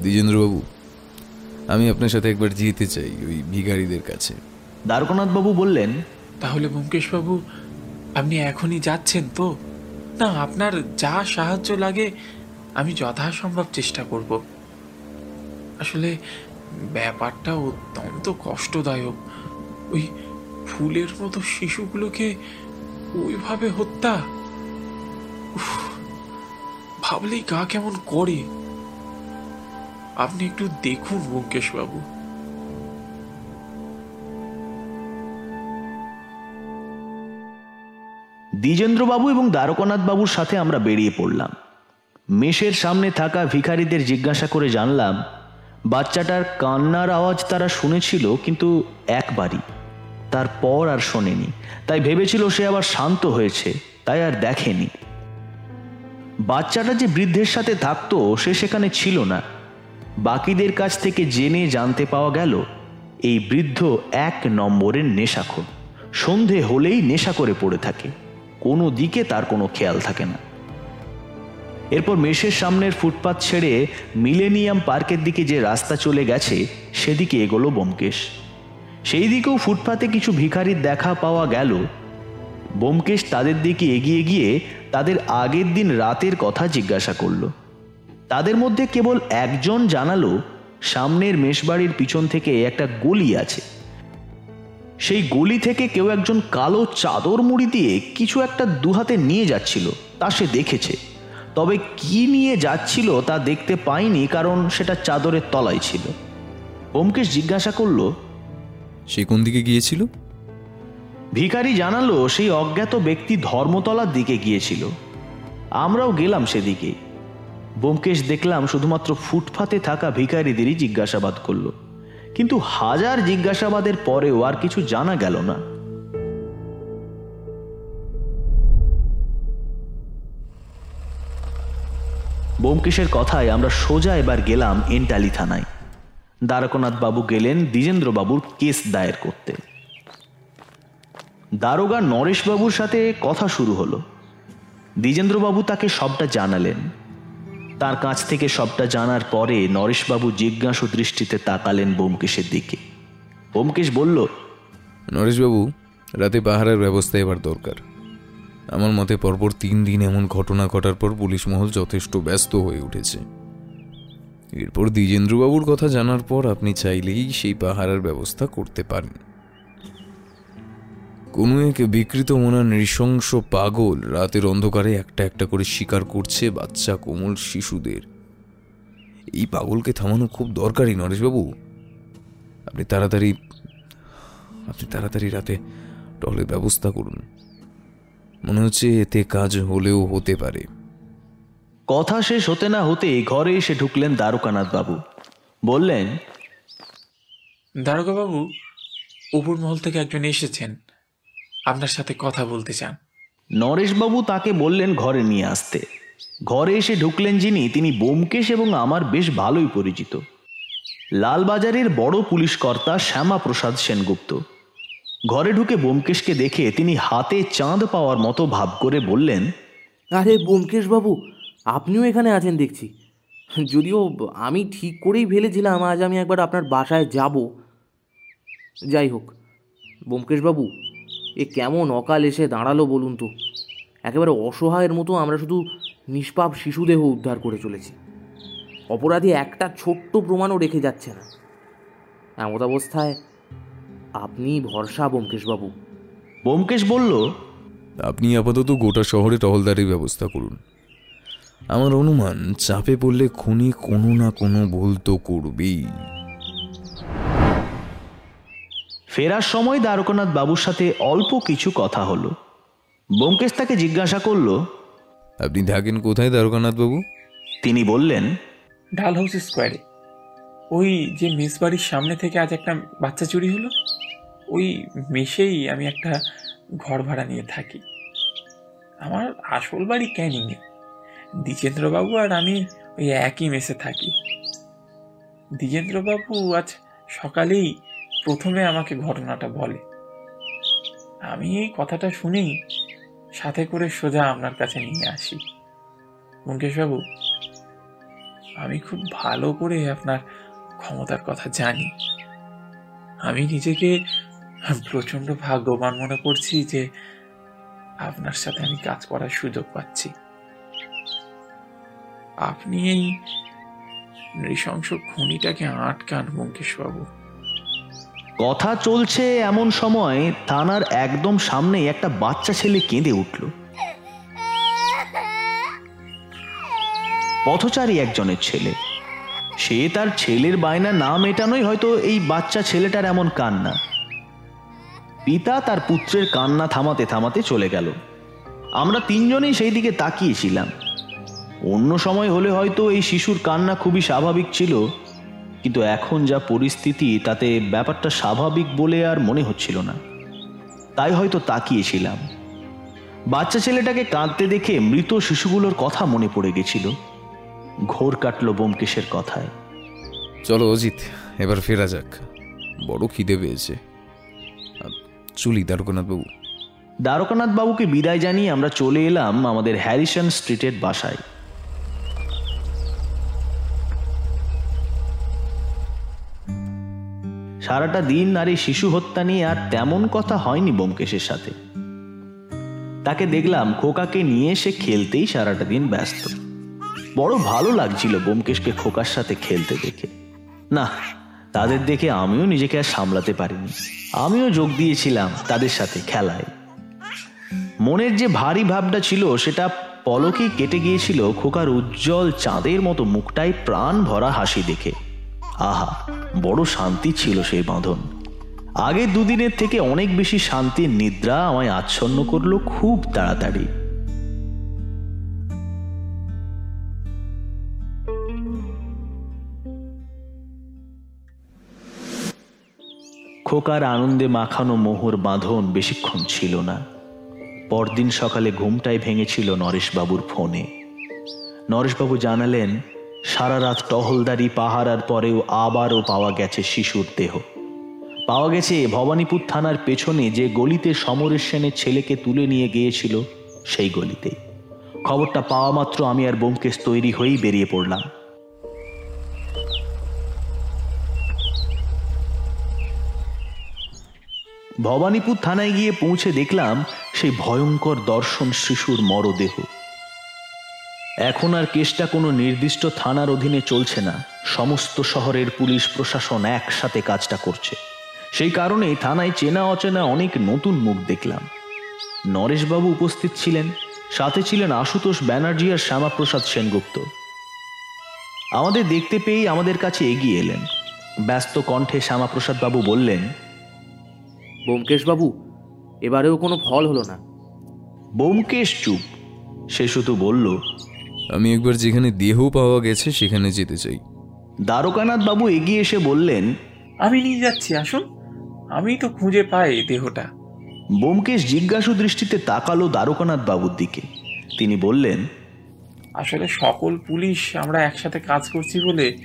দ্বিজেন্দ্রবাবু আমি আপনার সাথে একবার যেতে চাই ওই ভিখারিদের কাছে। দ্বারকানাথ বাবু বললেন তাহলে ব্যোমকেশ বাবু আপনি এখনই যাচ্ছেন তো? না আপনার যা সাহায্য লাগে আমি যথাসম্ভব চেষ্টা করব। আসলে ব্যাপারটা অত্যন্ত কষ্টদায়ক। ওই ফুলের মতো শিশুগুলোকে ওইভাবে হত্যা? ভাবলেই গা কেমন করে। আপনি একটু দেখুন বাবু দ্বিজেন্দ্রবাবু এবং দ্বারকানাথ বাবুর সাথে আমরা বেরিয়ে পড়লাম। মেষের সামনে থাকা ভিখারিদের জিজ্ঞাসা করে জানলাম, বাচ্চাটার কান্নার আওয়াজ তারা শুনেছিল কিন্তু একবারই। তারপর আর শোনেনি। তাই ভেবেছিল সে আবার শান্ত হয়েছে, তাই আর দেখেনি। বাচ্চাটা যে বৃদ্ধের সাথে থাকতো, সে সেখানে ছিল না। বাকিদের কাছ থেকে জেনে জানতে পাওয়া গেল, এই বৃদ্ধ এক নম্বরের নেশাখোর। সন্ধে হলেই নেশা করে পড়ে থাকে। কোনো দিকে তার কোনো খেয়াল থাকে না। এরপর মেষের সামনের ফুটপাত ছেড়ে মিলেনিয়াম পার্কের দিকে যে রাস্তা চলে গেছে, সেদিকে এগোলো বোমকেশ সেই দিকেও ফুটপাতে কিছু ভিখারির দেখা পাওয়া গেল। বোমকেশ তাদের দিকে এগিয়ে গিয়ে তাদের আগের দিন রাতের কথা জিজ্ঞাসা করল। তাদের মধ্যে কেবল একজন জানালো, সামনের মেষবাড়ির পিছন থেকে একটা গলি আছে। সেই গলি থেকে কেউ একজন কালো চাদর মুড়ি দিয়ে কিছু একটা দুহাতে নিয়ে যাচ্ছিল, তা সে দেখেছে। তবে কি নিয়ে যাচ্ছিল তা দেখতে পায়নি, কারণ সেটা চাদরের তলায় ছিল। ওমকেশ জিজ্ঞাসা করল সে কোন দিকে গিয়েছিল? ভিখারি জানালো সেই অজ্ঞাত ব্যক্তি ধর্মতলার দিকে গিয়েছিল। আমরাও গেলাম সেদিকে। বোমকেশ দেখলাম শুধুমাত্র ফুটপাতে থাকা ভিখারিদেরই জিজ্ঞাসাবাদ করল। কিন্তু হাজার জিজ্ঞাসাবাদের পরেও আর কিছু জানা গেল না। বোমকেশের কথায় আমরা সোজা এবার গেলাম এন্টালি থানায়। বাবু গেলেন, দ্বিজেন্দ্র বাবুর কেস দায়ের করতে। দারোগা নরেশবাবুর সাথে কথা শুরু হলো। দ্বিজেন্দ্রবাবু তাকে সবটা জানালেন। তার কাছ থেকে সবটা জানার পরে নরেশবাবু জিজ্ঞাসু দৃষ্টিতে তাকালেন বোমকেশের দিকে। বোমকেশ বলল নরেশবাবু রাতে পাহারার ব্যবস্থা এবার দরকার। আমার মতে পরপর তিন দিন এমন ঘটনা ঘটার পর পুলিশ মহল যথেষ্ট ব্যস্ত হয়ে উঠেছে। এরপর দ্বিজেন্দ্রবাবুর কথা জানার পর আপনি চাইলেই সেই পাহারার ব্যবস্থা করতে পারেন। কোনো এক বিকৃত মনা নৃশংস পাগল রাতের অন্ধকারে একটা একটা করে শিকার করছে বাচ্চা কোমল শিশুদের। এই পাগলকে থামানো খুব দরকারি, নরেশবাবু। আপনি তাড়াতাড়ি আপনি তাড়াতাড়ি রাতে টহলের ব্যবস্থা করুন। মনে হচ্ছে এতে কাজ হলেও হতে পারে। কথা শেষ হতে না হতে ঘরে এসে ঢুকলেন দ্বারকানাথ বাবু। বললেন দারোগাবাবু উপর মহল থেকে একজন এসেছেন। আপনার সাথে কথা বলতে চান। নরেশবাবু তাকে বললেন ঘরে নিয়ে আসতে। ঘরে এসে ঢুকলেন যিনি তিনি বোমকেশ এবং আমার বেশ ভালোই পরিচিত। লালবাজারের বড় পুলিশ কর্তা শ্যামা প্রসাদ সেনগুপ্ত। ঘরে ঢুকে বোমকেশকে দেখে তিনি হাতে চাঁদ পাওয়ার মতো ভাব করে বললেন আরে ব্যোমকেশ বাবু আপনিও এখানে আছেন দেখছি। যদিও আমি ঠিক করেই ভেবেছিলাম আজ আমি একবার আপনার বাসায় যাব। যাই হোক ব্যোমকেশ বাবু এ কেমন অকাল এসে দাঁড়াল বলুন তো? একেবারে অসহায়ের মতো আমরা শুধু নিষ্পাপ শিশুদেহ উদ্ধার করে চলেছি। অপরাধী একটা ছোট্ট প্রমাণও রেখে যাচ্ছে না। এমত অবস্থায় আপনি ভরসা ব্যোমকেশবাবু বোমকেশ বলল আপনি আপাতত গোটা শহরে টহলদারির ব্যবস্থা করুন। আমার অনুমান চাপে পড়লে খুনি কোনো না কোনো ভুল তো করবেই। ফেরার সময় দ্বারকানাথ বাবুর সাথে অল্প কিছু কথা হলো। বোমকেশ তাকে জিজ্ঞাসা করল আপনি থাকেন কোথায় দ্বারকানাথ বাবু? তিনি বললেন ডাল হাউস স্কোয়ারে। ওই যে মেস বাড়ির সামনে থেকে আজ একটা বাচ্চা চুরি হলো ওই মেসেই আমি একটা ঘর ভাড়া নিয়ে থাকি। আমার আসল বাড়ি ক্যানিংয়ে। দ্বিজেন্দ্রবাবু আর আমি ওই একই মেসে থাকি। দ্বিজেন্দ্রবাবু আজ সকালেই প্রথমে আমাকে ঘটনাটা বলে। আমি এই কথাটা শুনেই সাথে করে সোজা আপনার কাছে নিয়ে আসি। মুকেশবাবু, আমি খুব ভালো করে আপনার ক্ষমতার কথা জানি। আমি নিজেকে প্রচণ্ড ভাগ্যবান মনে করছি যে আপনার সাথে আমি কাজ করার সুযোগ পাচ্ছি। আপনি এই নৃশংস খুনিটাকে আটকান, মুকেশবাবু। কথা চলছে এমন সময় থানার একদম সামনে একটা বাচ্চা ছেলে কেঁদে উঠল। পথচারী একজনের ছেলে। সে তার ছেলের বায়না না মেটানোই হয়তো এই বাচ্চা ছেলেটার এমন কান্না। পিতা তার পুত্রের কান্না থামাতে থামাতে চলে গেল। আমরা তিনজনেই সেই দিকে তাকিয়েছিলাম। অন্য সময় হলে হয়তো এই শিশুর কান্না খুবই স্বাভাবিক ছিল কিন্তু এখন যা পরিস্থিতি তাতে ব্যাপারটা স্বাভাবিক বলে আর মনে হচ্ছিল না। তাই হয়তো তাকিয়েছিলাম। বাচ্চা ছেলেটাকে কাঁদতে দেখে মৃত শিশুগুলোর কথা মনে পড়ে গেছিল। ঘোর কাটল বোমকেশের কথায়। চলো অজিত এবার ফেরা যাক। বড় খিদে পেয়েছে। চুলি চলি দ্বারকানাথ বাবু দ্বারকানাথ বাবুকে বিদায় জানিয়ে আমরা চলে এলাম আমাদের হ্যারিসন স্ট্রিটের বাসায়। সারাটা দিন নারী শিশু হত্যা নিয়ে আর তেমন কথা হয়নি বোমকেশের সাথে। তাকে দেখলাম খোকাকে নিয়ে সে খেলতেই সারাটা দিন ব্যস্ত। বড় ভালো লাগছিল বোমকেশকে খোকার সাথে খেলতে দেখে। না, তাদের দেখে আমিও নিজেকে আর সামলাতে পারিনি। আমিও যোগ দিয়েছিলাম তাদের সাথে খেলায়। মনের যে ভারী ভাবটা ছিল, সেটা পলকে কেটে গিয়েছিল খোকার উজ্জ্বল চাঁদের মতো মুখটাই প্রাণ ভরা হাসি দেখে। আহা, বড় শান্তি ছিল সেই বাঁধন। আগের দুদিনের থেকে অনেক বেশি শান্তির নিদ্রা আমায় আচ্ছন্ন করল খুব তাড়াতাড়ি। খোকার আনন্দে মাখানো মোহর বাঁধন বেশিক্ষণ ছিল না। পরদিন সকালে ঘুমটাই ভেঙেছিল নরেশবাবুর ফোনে। নরেশবাবু জানালেন সারা রাত টহলদারি পাহারার পরেও আবারও পাওয়া গেছে শিশুর দেহ। পাওয়া গেছে ভবানীপুর থানার পেছনে যে গলিতে সমরেশ সেনের ছেলেকে তুলে নিয়ে গিয়েছিল, সেই গলিতেই। খবরটা পাওয়া মাত্র আমি আর বোমকেশ তৈরি হয়েই বেরিয়ে পড়লাম। ভবানীপুর থানায় গিয়ে পৌঁছে দেখলাম সেই ভয়ঙ্কর দর্শন শিশুর মরদেহ। এখন আর কেসটা কোনো নির্দিষ্ট থানার অধীনে চলছে না। সমস্ত শহরের পুলিশ প্রশাসন একসাথে কাজটা করছে। সেই কারণেই থানায় চেনা অচেনা অনেক নতুন মুখ দেখলাম। নরেশবাবু উপস্থিত ছিলেন সাথে ছিলেন আশুতোষ ব্যানার্জি আর শ্যামাপ্রসাদ সেনগুপ্ত। আমাদের দেখতে পেয়েই আমাদের কাছে এগিয়ে এলেন। ব্যস্ত কণ্ঠে শ্যামাপ্রসাদ বাবু বললেন ব্যোমকেশবাবু এবারেও কোনো ফল হলো না। বোমকেশ চুপ। সে শুধু বলল আমি একবার যেখানে দেহ পাওয়া গেছে সেখানে যেতে চাই। দ্বারকানাথ বাবু এগিয়ে এসে বললেন আমি নিয়ে যাচ্ছি আসুন। আমি তো খুঁজে পাই দেহটা। বোমকেশ জিজ্ঞাসু দৃষ্টিতে তাকালো দ্বারকানাথ বাবুর দিকে। তিনি বললেন আসলে সকল পুলিশ আমরা একসাথে কাজ করছি বলে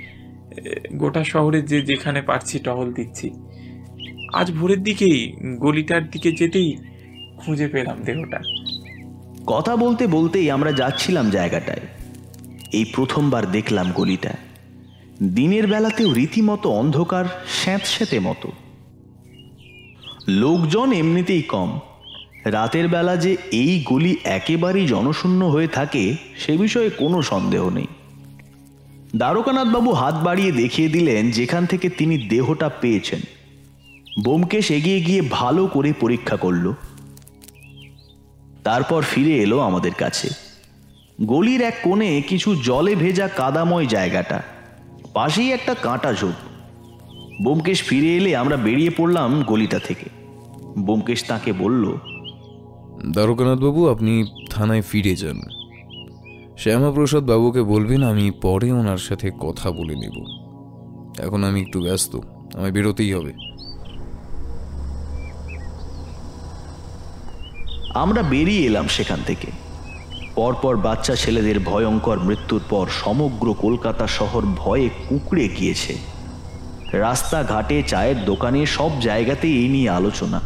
গোটা শহরে যে যেখানে পারছি টহল দিচ্ছি। আজ ভোরের দিকেই গলিটার দিকে যেতেই খুঁজে পেলাম দেহটা। কথা বলতে বলতেই আমরা যাচ্ছিলাম জায়গাটায়। এই প্রথমবার দেখলাম গলিটা। দিনের বেলাতেও রীতিমতো অন্ধকার, স্যাঁতস্যাঁতে মতো। লোকজন এমনিতেই কম। রাতের বেলা যে এই গলি একেবারেই জনশূন্য হয়ে থাকে, সে বিষয়ে কোনো সন্দেহ নেই। দ্বারকানাথবাবু হাত বাড়িয়ে দেখিয়ে দিলেন যেখান থেকে তিনি দেহটা পেয়েছেন। বোমকেশ এগিয়ে গিয়ে ভালো করে পরীক্ষা করল। তারপর ফিরে এলো আমাদের কাছে। গলির এক কোণে কিছু জলে ভেজা কাদাময় জায়গাটা। পাশেই একটা কাঁটা ঝোপ। বোমকেশ ফিরে এলে আমরা বেরিয়ে পড়লাম গলিটা থেকে। বোমকেশ তাকে বলল বাবু, আপনি থানায় ফিরে যান। শ্যামাপ্রসাদ বাবুকে বলবেন, আমি পরে ওনার সাথে কথা বলে নেব। এখন আমি একটু ব্যস্ত, আমায় বেরোতেই হবে। আমরা বেরিয়ে এলাম সেখান থেকে। পরপর বাচ্চা ছেলেদের ভয়ঙ্কর মৃত্যুর পর সমগ্র কলকাতা শহর ভয়ে কুঁকড়ে গিয়েছে। রাস্তাঘাটে চায়ের দোকানে সব জায়গাতেই এই নিয়ে আলোচনা।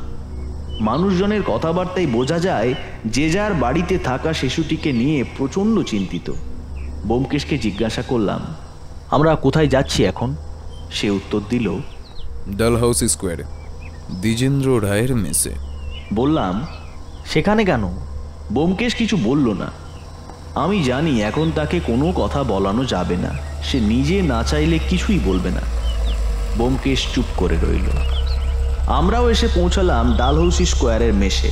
মানুষজনের কথাবার্তায় বোঝা যায় যে যার বাড়িতে থাকা শিশুটিকে নিয়ে প্রচণ্ড চিন্তিত। বোমকেশকে জিজ্ঞাসা করলাম আমরা কোথায় যাচ্ছি এখন? সে উত্তর দিল ডাল হাউস স্কোয়ারে দ্বিজেন্দ্র রায়ের মেসে। বললাম সেখানে কেন? বোমকেশ কিছু বলল না। আমি জানি এখন তাকে কোনো কথা বলানো যাবে না। সে নিজে না চাইলে কিছুই বলবে না। বোমকেশ চুপ করে রইল। আমরাও এসে পৌঁছালাম ডালহৌসি স্কোয়ারের মেশে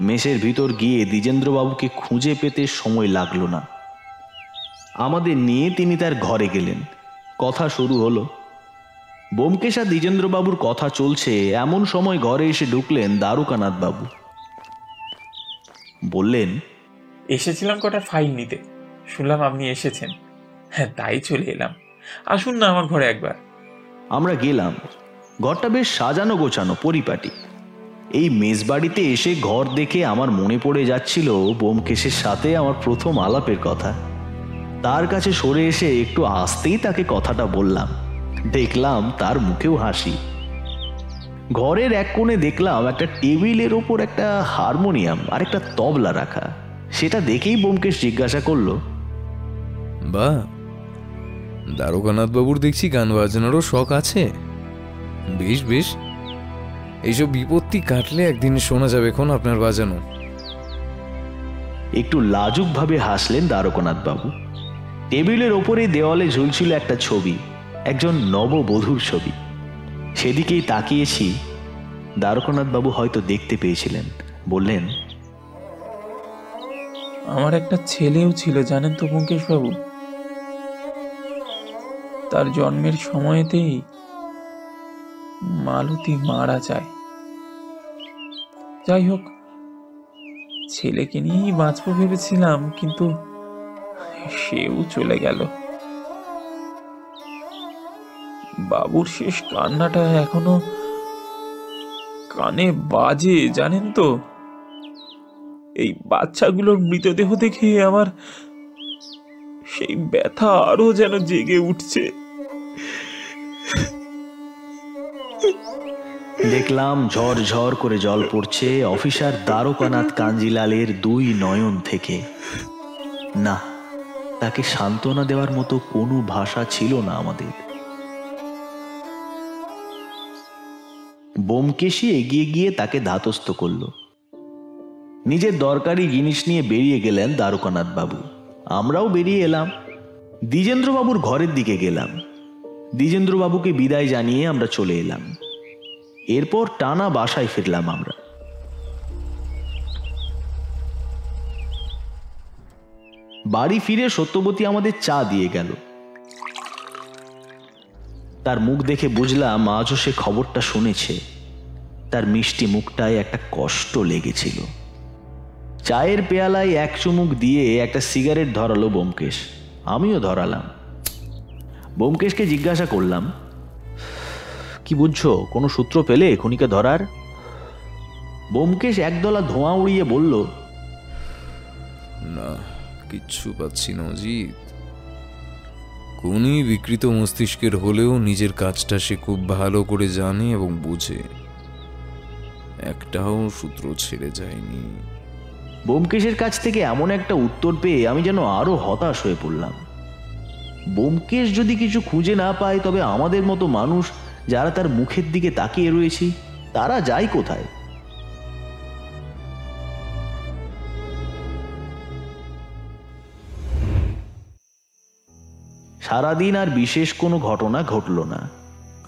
মেসের ভিতর গিয়ে দ্বিজেন্দ্রবাবুকে খুঁজে পেতে সময় লাগল না। আমাদের নিয়ে তিনি তার ঘরে গেলেন। কথা শুরু হলো। বোমকেশ আর দ্বিজেন্দ্রবাবুর কথা চলছে এমন সময় ঘরে এসে ঢুকলেন বাবু বললেন এসেছিলাম কটা ফাইল নিতে। শুনলাম আপনি এসেছেন। হ্যাঁ তাই চলে এলাম। আসুন না আমার ঘরে একবার। আমরা গেলাম। ঘরটা বেশ সাজানো গোছানো পরিপাটি। এই মেজবাড়িতে এসে ঘর দেখে আমার মনে পড়ে যাচ্ছিল বোমকেশের সাথে আমার প্রথম আলাপের কথা। তার কাছে সরে এসে একটু আসতেই তাকে কথাটা বললাম। দেখলাম তার মুখেও হাসি। ঘরের এক কোণে দেখলাম একটা টেবিলের ওপর একটা হারমোনিয়াম আর একটা তবলা রাখা। সেটা দেখেই বোমকেশ জিজ্ঞাসা করল বা দ্বারকানাথ বাবুর দেখছি গান বাজনারও শখ আছে। বেশ বেশ এইসব বিপত্তি কাটলে একদিন শোনা যাবে এখন আপনার বাজানো। একটু লাজুকভাবে হাসলেন দ্বারকানাথ বাবু টেবিলের ওপরে দেওয়ালে ঝুলছিল একটা ছবি। একজন নববধূর ছবি। সেদিকেই তাকিয়েছি দ্বারকানাথ বাবু হয়তো দেখতে পেয়েছিলেন। বললেন, আমার একটা ছেলেও ছিল, জানেন তো বাবু তার জন্মের সময়তেই মালতী মারা যায়। যাই হোক, ছেলেকে নিয়েই বাঁচবো ভেবেছিলাম, কিন্তু সেও চলে গেল। বাবুর শেষ কান্নাটা এখনও কানে বাজে, জানেন তো? এই বাচ্চাগুলোর মৃতদেহ দেখে আমার সেই ব্যথা আরও যেন জেগে উঠছে। দেখলাম ঝড় ঝড় করে জল পড়ছে অফিসার দ্বারকানাথ কাঞ্জিলালের দুই নয়ন থেকে। না, তাকে সান্ত্বনা দেওয়ার মতো কোনো ভাষা ছিল না আমাদের। বোমকেশি এগিয়ে গিয়ে তাকে ধাতস্থ করল। নিজের দরকারি জিনিস নিয়ে বেরিয়ে গেলেন দ্বারকানাথ বাবু। আমরাও বেরিয়ে এলাম। দ্বিজেন্দ্রবাবুর ঘরের দিকে গেলাম। দ্বিজেন্দ্রবাবুকে বিদায় জানিয়ে আমরা চলে এলাম। এরপর টানা বাসায় ফিরলাম আমরা। বাড়ি ফিরে সত্যবতী আমাদের চা দিয়ে গেল। তার মুখ দেখে বুঝলাম আজও সে খবরটা শুনেছে। তার মিষ্টি মুখটায় একটা কষ্ট লেগেছিল। চায়ের পেয়ালায় এক চুমুক দিয়ে একটা সিগারেট ধরালো বোমকেশ। আমিও ধরালাম। বোমকেশকে জিজ্ঞাসা করলাম, কি বুঝছ, কোনো সূত্র পেলে খনিকে ধরার? বোমকেশ একদলা ধোঁয়া উড়িয়ে বলল, না, কিচ্ছু পাচ্ছি না অজিত। কোনই বিকৃত মস্তিষ্কের হলেও নিজের কাজটা সে খুব ভালো করে জানে এবং বুঝে। একটাও সূত্র ছেড়ে যায়নি। বোমকেশের কাছ থেকে এমন একটা উত্তর পেয়ে আমি যেন আরও হতাশ হয়ে পড়লাম। বোমকেশ যদি কিছু খুঁজে না পায়, তবে আমাদের মতো মানুষ যারা তার মুখের দিকে তাকিয়ে রয়েছি, তারা যায় কোথায়? সারাদিন আর বিশেষ কোনো ঘটনা ঘটল না।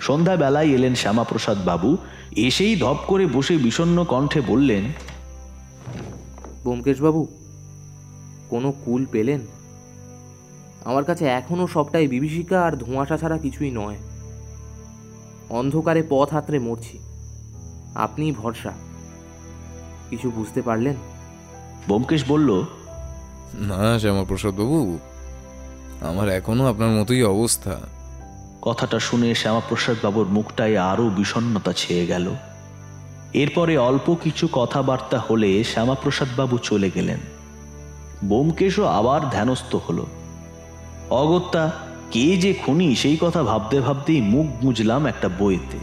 সন্ধ্যাবেলায় এলেন শ্যামাপ্রসাদ বাবু এসেই ধপ করে বসে বিষণ্ন কণ্ঠে বললেন ব্যোমকেশবাবু কোনো কুল পেলেন? আমার কাছে এখনও সবটাই বিভীষিকা আর ধোঁয়াশা ছাড়া কিছুই নয়। অন্ধকারে পথ হাতড়ে মরছি। আপনিই ভরসা। কিছু বুঝতে পারলেন? বোমকেশ বলল না শ্যামাপ্রসাদ বাবু আমার এখনও আপনার মতোই অবস্থা। কথাটা শুনে শ্যামাপ্রসাদ বাবুর মুখটায় আরও বিষণ্নতা ছেয়ে গেল। এরপরে অল্প কিছু কথাবার্তা হলে শ্যামাপ্রসাদ বাবু চলে গেলেন। বোমকেশও আবার ধ্যানস্থ হলো। অগত্যা, কে যে খুনি সেই কথা ভাবতে ভাবতেই মুখ গুঁজলাম একটা বইতে।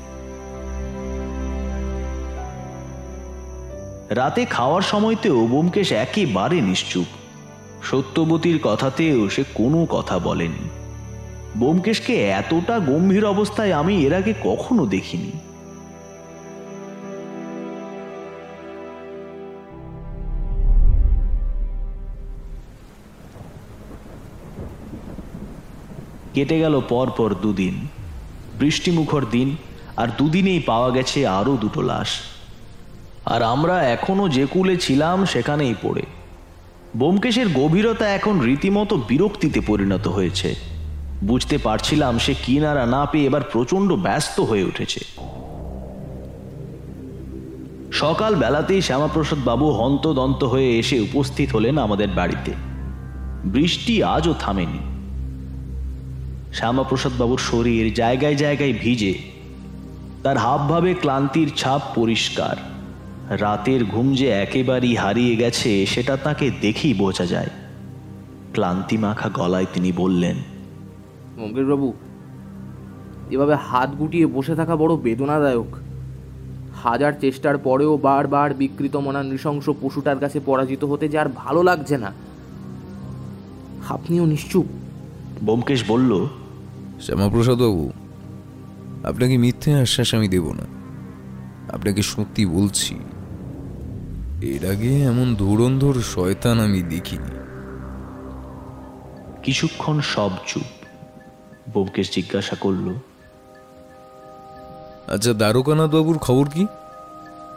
রাতে খাওয়ার সময়তেও বোমকেশ একেবারে নিশ্চুপ। সত্যবতীর কথাতেও সে কোনো কথা বলেনি। বোমকেশকে এতটা গম্ভীর অবস্থায় আমি এর আগে কখনো দেখিনি। কেটে গেল পর পর দুদিন। বৃষ্টিমুখর দিন, আর দুদিনেই পাওয়া গেছে আরও দুটো লাশ। আর আমরা এখনও যে কুলে ছিলাম সেখানেই পড়ে। বোমকেশের গভীরতা এখন রীতিমতো বিরক্তিতে পরিণত হয়েছে। বুঝতে পারছিলাম সে কিনারা না পেয়ে এবার প্রচণ্ড ব্যস্ত হয়ে উঠেছে। সকাল বেলাতেই শ্যামাপ্রসাদ বাবু হন্তদন্ত হয়ে এসে উপস্থিত হলেন আমাদের বাড়িতে। বৃষ্টি আজও থামেনি। শ্যামাপ্রসাদ বাবুর শরীর জায়গায় জায়গায় ভিজে। তার হাবভাবে ক্লান্তির ছাপ পরিষ্কার। রাতের ঘুম যে একেবারেই হারিয়ে গেছে সেটা তাকে দেখেই বোঝা যায়। ক্লান্তি মাখা গলায় তিনি বললেন ব্যোমকেশবাবু এভাবে হাত গুটিয়ে বসে থাকা বড় বেদনাদায়ক। হাজার চেষ্টার পরেও বারবার বিকৃত মনা নৃশংস পশুটার কাছে পরাজিত হতে যে আর ভালো লাগছে না। আপনিও নিশ্চুপ। বোমকেশ বলল শ্যামাপ্রসাদবাবু আপনাকে মিথ্যে আশ্বাস আমি দেব না। আপনাকে সত্যি বলছি এর আগে এমন ধুরন্ধর শয়তান আমি দেখিনি। কিছুক্ষণ সব চুপ। বোমকেশ জিজ্ঞাসা করল আচ্ছা দ্বারকানাথ বাবুর খবর কি?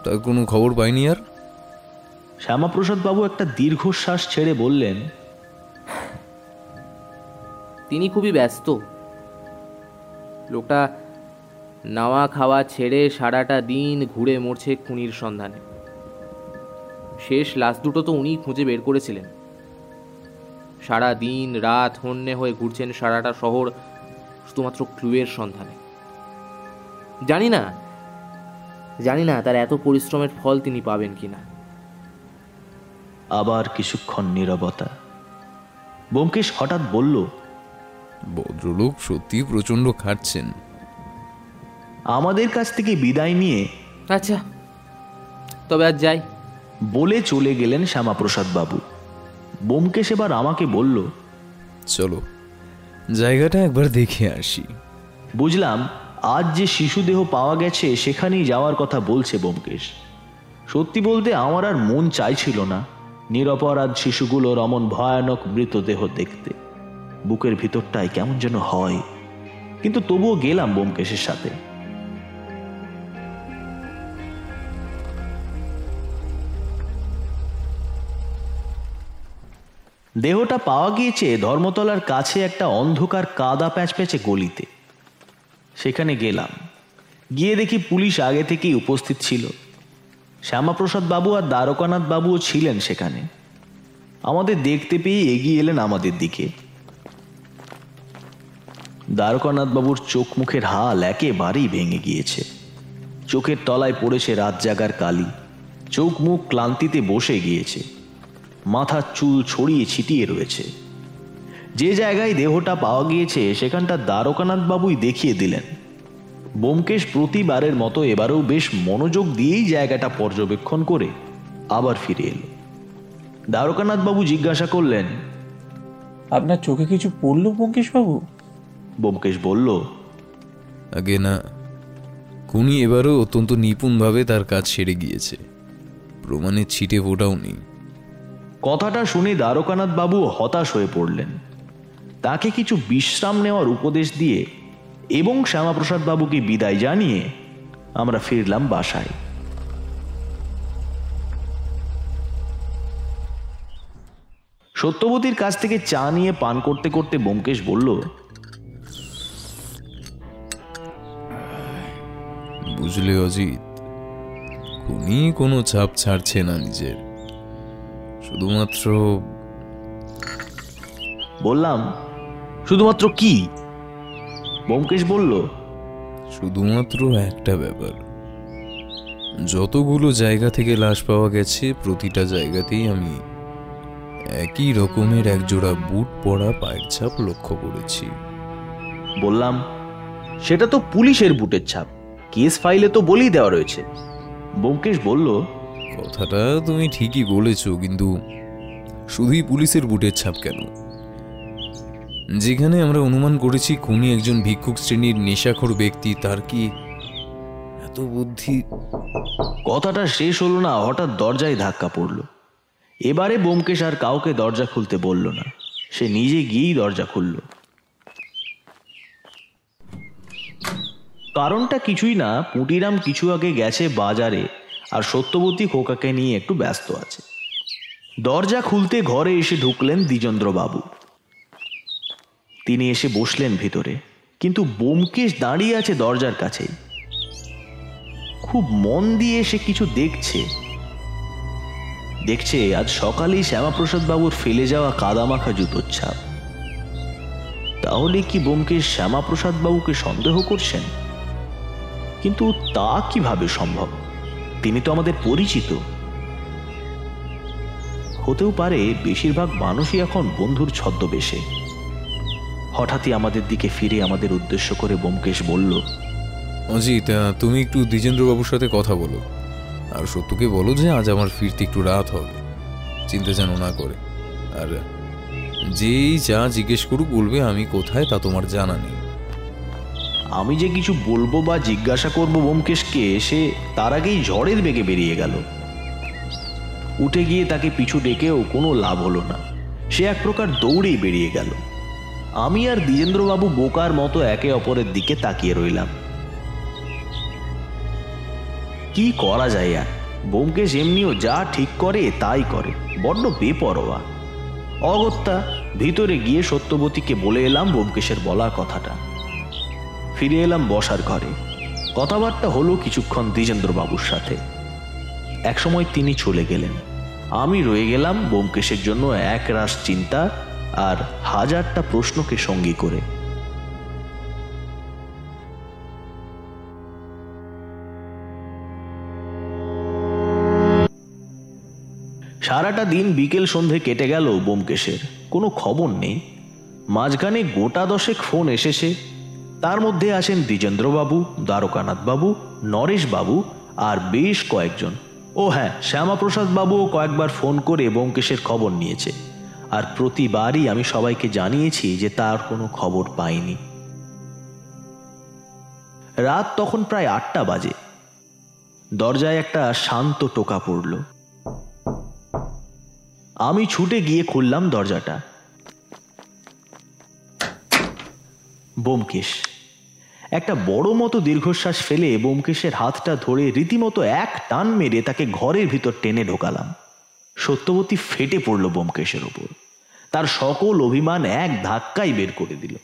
তার কোনো খবর পাইনি আর? শ্যামাপ্রসাদ বাবু একটা দীর্ঘশ্বাস ছেড়ে বললেন তিনি খুবই ব্যস্ত। লোকটা নাওয়া খাওয়া ছেড়ে সারাটা দিন ঘুরে মরছে খুনির সন্ধানে। শেষ লাশ দুটো তো উনিই খুঁজে বের করেছিলেন। সারা দিন রাত হন্যে হয়ে ঘুরছেন সারাটা শহর শুধুমাত্র ক্লুয়ের সন্ধানে। জানি না জানি না তার এত পরিশ্রমের ফল তিনি পাবেন কিনা। আবার কিছুক্ষণ নিরবতা। বোমকেশ হঠাৎ বলল ভদ্রলোক সত্যি প্রচণ্ড খাটছেন। আমাদের কাছ থেকে বিদায় নিয়ে আচ্ছা তবে আজ যাই। বলে চলে গেলেন শ্যামাপ্রসাদ বাবু। বোমকেশ এবার আমাকে বলল চলো জায়গাটা একবার দেখে আসি। বুঝলাম আজ যে শিশুদেহ পাওয়া গেছে সেখানেই যাওয়ার কথা বলছে বোমকেশ। সত্যি বলতে আমার আর মন চাইছিল না নিরপরাধ শিশুগুলোর অমন ভয়ানক মৃতদেহ দেখতে। বুকের ভিতরটায় কেমন যেন হয়। কিন্তু তবুও গেলাম বোমকেশের সাথে। দেহটা পাওয়া গিয়েছে ধর্মতলার কাছে একটা অন্ধকার কাদা প্যাঁচ প্যাঁচে গলিতে। সেখানে গেলাম। গিয়ে দেখি পুলিশ আগে থেকেই উপস্থিত ছিল। শ্যামাপ্রসাদ বাবু আর দ্বারকানাথ বাবুও ছিলেন সেখানে। আমাদের দেখতে পেয়ে এগিয়ে এলেন আমাদের দিকে। দ্বারকানাথ বাবুর চোখ মুখের হাল একেবারেই ভেঙে গিয়েছে। চোখের তলায় পড়েছে রাত জাগার কালি। চোখ মুখ ক্লান্তিতে বসে গিয়েছে। মাথার চুল ছড়িয়ে ছিটিয়ে রয়েছে। যে জায়গায় দেহটা পাওয়া গিয়েছে সেখানটা দ্বারকানাথ বাবুই দেখিয়ে দিলেন। বোমকেশ প্রতিবারের মতো এবারেও বেশ মনোযোগ দিয়েই জায়গাটা পর্যবেক্ষণ করে আবার ফিরে এলো। দ্বারকানাথ বাবু জিজ্ঞাসা করলেন আপনার চোখে কিছু পড়ল বাবু বোমকেশ বলল আগে না খুনি এবারও অত্যন্ত নিপুণভাবে তার কাজ সেরে গিয়েছে। প্রমাণের ছিটে ফোটাও নেই কথাটা শুনে দ্বারকানাথ বাবু হতাশ হয়ে পড়লেন। তাকে কিছু বিশ্রাম নেওয়ার উপদেশ দিয়ে এবং শ্যামাপ্রসাদ বাবুকে বিদায় জানিয়ে আমরা ফিরলাম বাসায়। সত্যবতীর কাছ থেকে চা নিয়ে পান করতে করতে বোমকেশ বলল বুঝলে অজিত, খুনি কোনো ছাপ ছাড়ছে না নিজের। শুধুমাত্র বললাম শুধুমাত্র কি? বোমকেশ বলল শুধুমাত্র একটা ব্যাপার। যতগুলো জায়গা থেকে লাশ পাওয়া গেছে প্রতিটা জায়গাতেই আমি একই রকমের একজোড়া বুট পরা পায়ের ছাপ লক্ষ্য করেছি। বললাম সেটা তো পুলিশের বুটের ছাপ। কেস ফাইলে তো বলেই দেওয়া রয়েছে। বোমকেশ বলল কথাটা তুমি ঠিকই বলেছ, কিন্তু শুধুই পুলিশের বুটের ছাপ কেন? যেখানে আমরা অনুমান করেছি খুনি একজন ভিক্ষুক শ্রেণির নেশাখোর ব্যক্তি, তার কি এত বুদ্ধি? কথাটা শেষ হলো না, হঠাৎ দরজায় ধাক্কা পড়ল। এবারে বোমকেশ আর কাউকে দরজা খুলতে বলল না, সে নিজে গিয়েই দরজা খুলল। কারণটা কিছুই না, পুটিরাম কিছু আগে গেছে বাজারে আর সত্যবতী খোকাকে নিয়ে একটু ব্যস্ত আছে। দরজা খুলতে ঘরে এসে ঢুকলেন দ্বিজেন্দ্র বাবু তিনি এসে বসলেন ভিতরে, কিন্তু বোমকেশ দাঁড়িয়ে আছে দরজার কাছেই। খুব মন দিয়ে সে কিছু দেখছে। দেখছে আজ সকালেই শ্যামাপ্রসাদ বাবুর ফেলে যাওয়া কাদামাখা জুতোর ছাপ। তাহলে কি বোমকেশ শ্যামাপ্রসাদ বাবুকে সন্দেহ করছেন? কিন্তু তা কীভাবে সম্ভব? তিনি তো আমাদের পরিচিত। হতেও পারে বেশিরভাগ মানুষই এখন বন্ধুর ছদ্মবেশে। হঠাৎই আমাদের দিকে ফিরে আমাদের উদ্দেশ্য করে বোমকেশ বলল, অজিত তুমি একটু দ্বিজেন্দ্রবাবুর সাথে কথা বলো। আর সত্যকে বলো যে আজ আমার ফিরতে একটু রাত হবে। চিন্তা যেন না করে। আর যেই যা জিজ্ঞেস করুক বলবে আমি কোথায় তা তোমার জানা নেই। আমি যে কিছু বলব বা জিজ্ঞাসা করব বোমকেশকে সে তার আগেই ঝড়ের বেগে বেরিয়ে গেল। উঠে গিয়ে তাকে পিছু ডেকেও কোনো লাভ হলো না। সে এক প্রকার দৌড়েই বেরিয়ে গেল। আমি আর দ্বিজেন্দ্রবাবু বোকার মতো একে অপরের দিকে তাকিয়ে রইলাম। কি করা যায় আর? বোমকেশ এমনিও যা ঠিক করে তাই করে, বড্ড বেপরোয়া। অগত্যা, ভিতরে গিয়ে সত্যবতীকে বলে এলাম বোমকেশের বলা কথাটা। ফিরে এলাম বসার ঘরে। কথাবার্তা হলো কিছুক্ষণ দ্বিজেন্দ্রবাবুর সাথে। একসময় তিনি চলে গেলেন। আমি রয়ে গেলাম বোমকেশের জন্য এক রাস চিন্তা আর হাজারটা প্রশ্নকে সঙ্গী করে। সারাটা দিন বিকেল সন্ধে কেটে গেল বোমকেশের কোনো খবর নেই। মাঝখানে গোটা দশেক ফোন এসেছে। তার মধ্যে আসেন দ্বিজেন্দ্রবাবু দ্বারকানাথ বাবু নরেশ বাবু আর বেশ কয়েকজন। ও হ্যাঁ শ্যামাপ্রসাদ বাবুও কয়েকবার ফোন করে ব্যোমকেশের খবর নিয়েছে। আর প্রতিবারই আমি সবাইকে জানিয়েছি যে তার কোনো খবর পাইনি। রাত তখন প্রায় আটটা বাজে। দরজায় একটা শান্ত টোকা পড়ল। আমি ছুটে গিয়ে খুললাম দরজাটা। বোমকেশ। একটা বড় মতো দীর্ঘশ্বাস ফেলে বোমকেশের হাতটা ধরে রীতিমতো এক টান মেরে তাকে ঘরের ভিতর টেনে ঢোকালাম। সত্যবতী ফেটে পড়ল বোমকেশের ওপর। তার সকল অভিমান এক ধাক্কাই বের করে দিল।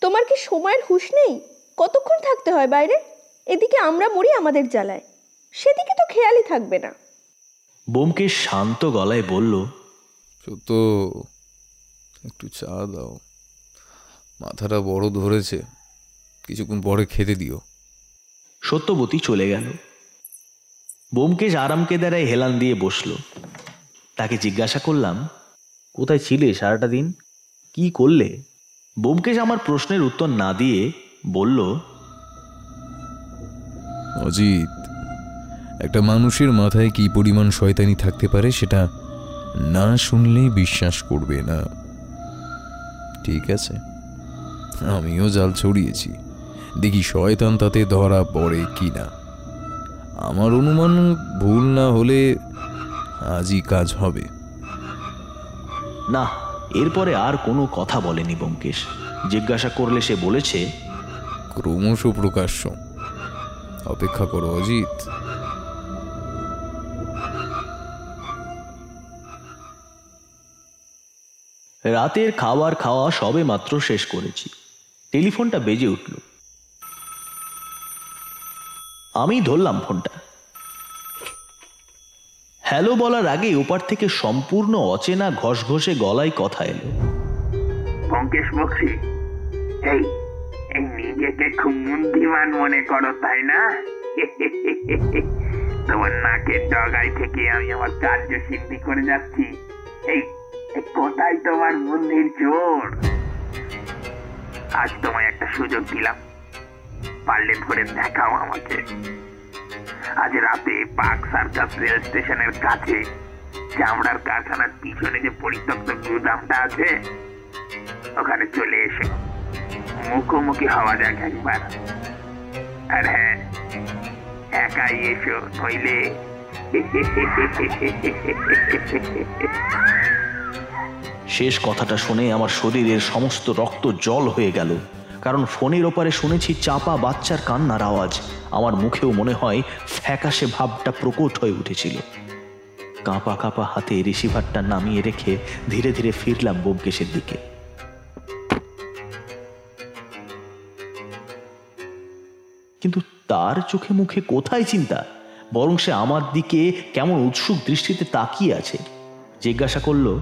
তোমার কি সময়ের হুঁশ নেই? কতক্ষণ থাকতে হয় বাইরে? এদিকে আমরা মরি আমাদের জ্বালায়। সেদিকে তো খেয়ালই থাকবে না। বোমকেশ শান্ত গলায় বলল সত্য একটু চা দাও। মাথাটা বড় ধরেছে কিছুক্ষণ পরে খেতে দিও। সত্যবতী চলে গেল। বোমকেশ আরামকে দ্বারায় হেলান দিয়ে বসল। তাকে জিজ্ঞাসা করলাম কোথায় ছিলে সারাটা দিন? কি করলে? বোমকেশ আমার প্রশ্নের উত্তর না দিয়ে বলল অজিত একটা মানুষের মাথায় কি পরিমাণ শয়তানি থাকতে পারে সেটা না শুনলে বিশ্বাস করবে না। ঠিক আছে? আমিও জাল ছড়িয়েছি। দেখি শয়তান তাতে ধরা পড়ে কি না আমার অনুমান ভুল না হলে আজই কাজ হবে। না এরপরে আর কোনো কথা বলেনি বোমকেশ জিজ্ঞাসা করলে সে বলেছে ক্রমশ প্রকাশ্য। অপেক্ষা করো অজিত। রাতের খাবার খাওয়া সবে মাত্র শেষ করেছি। টেলিফোনটা বেজে উঠল। আমি ধরলাম ফোনটা। হ্যালো বলার আগে ওপার থেকে সম্পূর্ণ অচেনা ঘষঘষে গলায় কথা এলো। বক্সি, এই নিজেকে খুব বুদ্ধিমান মনে করো, তাই না? তোমার নাকের ডগায় থেকে আমি আমার কার্য সিদ্ধি করে যাচ্ছি। এই কোথায় তোমার বুদ্ধির জোর আজ তোমায় একটা সুযোগ দিলাম। পারলে ধরে দেখাও আমাকে। আজ রাতে পার্ক সার্কাস রেল স্টেশনের কাছে চামড়ার কারখানার পিছনে যে পরিত্যক্ত গুদামটা আছে, ওখানে চলে এসো। মুখোমুখি হওয়া যাক একবার। আর হ্যাঁ একাই এসো নইলে। শেষ কথাটা শুনে আমার শরীরের সমস্ত রক্ত জল হয়ে গেল। কারণ ফোনের ওপারে শুনেছি চাপা বাচ্চার কান্নার আওয়াজ। আমার মুখেও মনে হয় ফ্যাকাশে ভাবটা প্রকট হয়ে উঠেছিল। কাঁপা কাঁপা হাতে রিসিভারটা নামিয়ে রেখে ধীরে ধীরে ফিরলাম বোমকেশের দিকে। কিন্তু তার চোখে মুখে কোথায় চিন্তা? বরং সে আমার দিকে কেমন উৎসুক দৃষ্টিতে তাকিয়ে আছে। জিজ্ঞাসা করল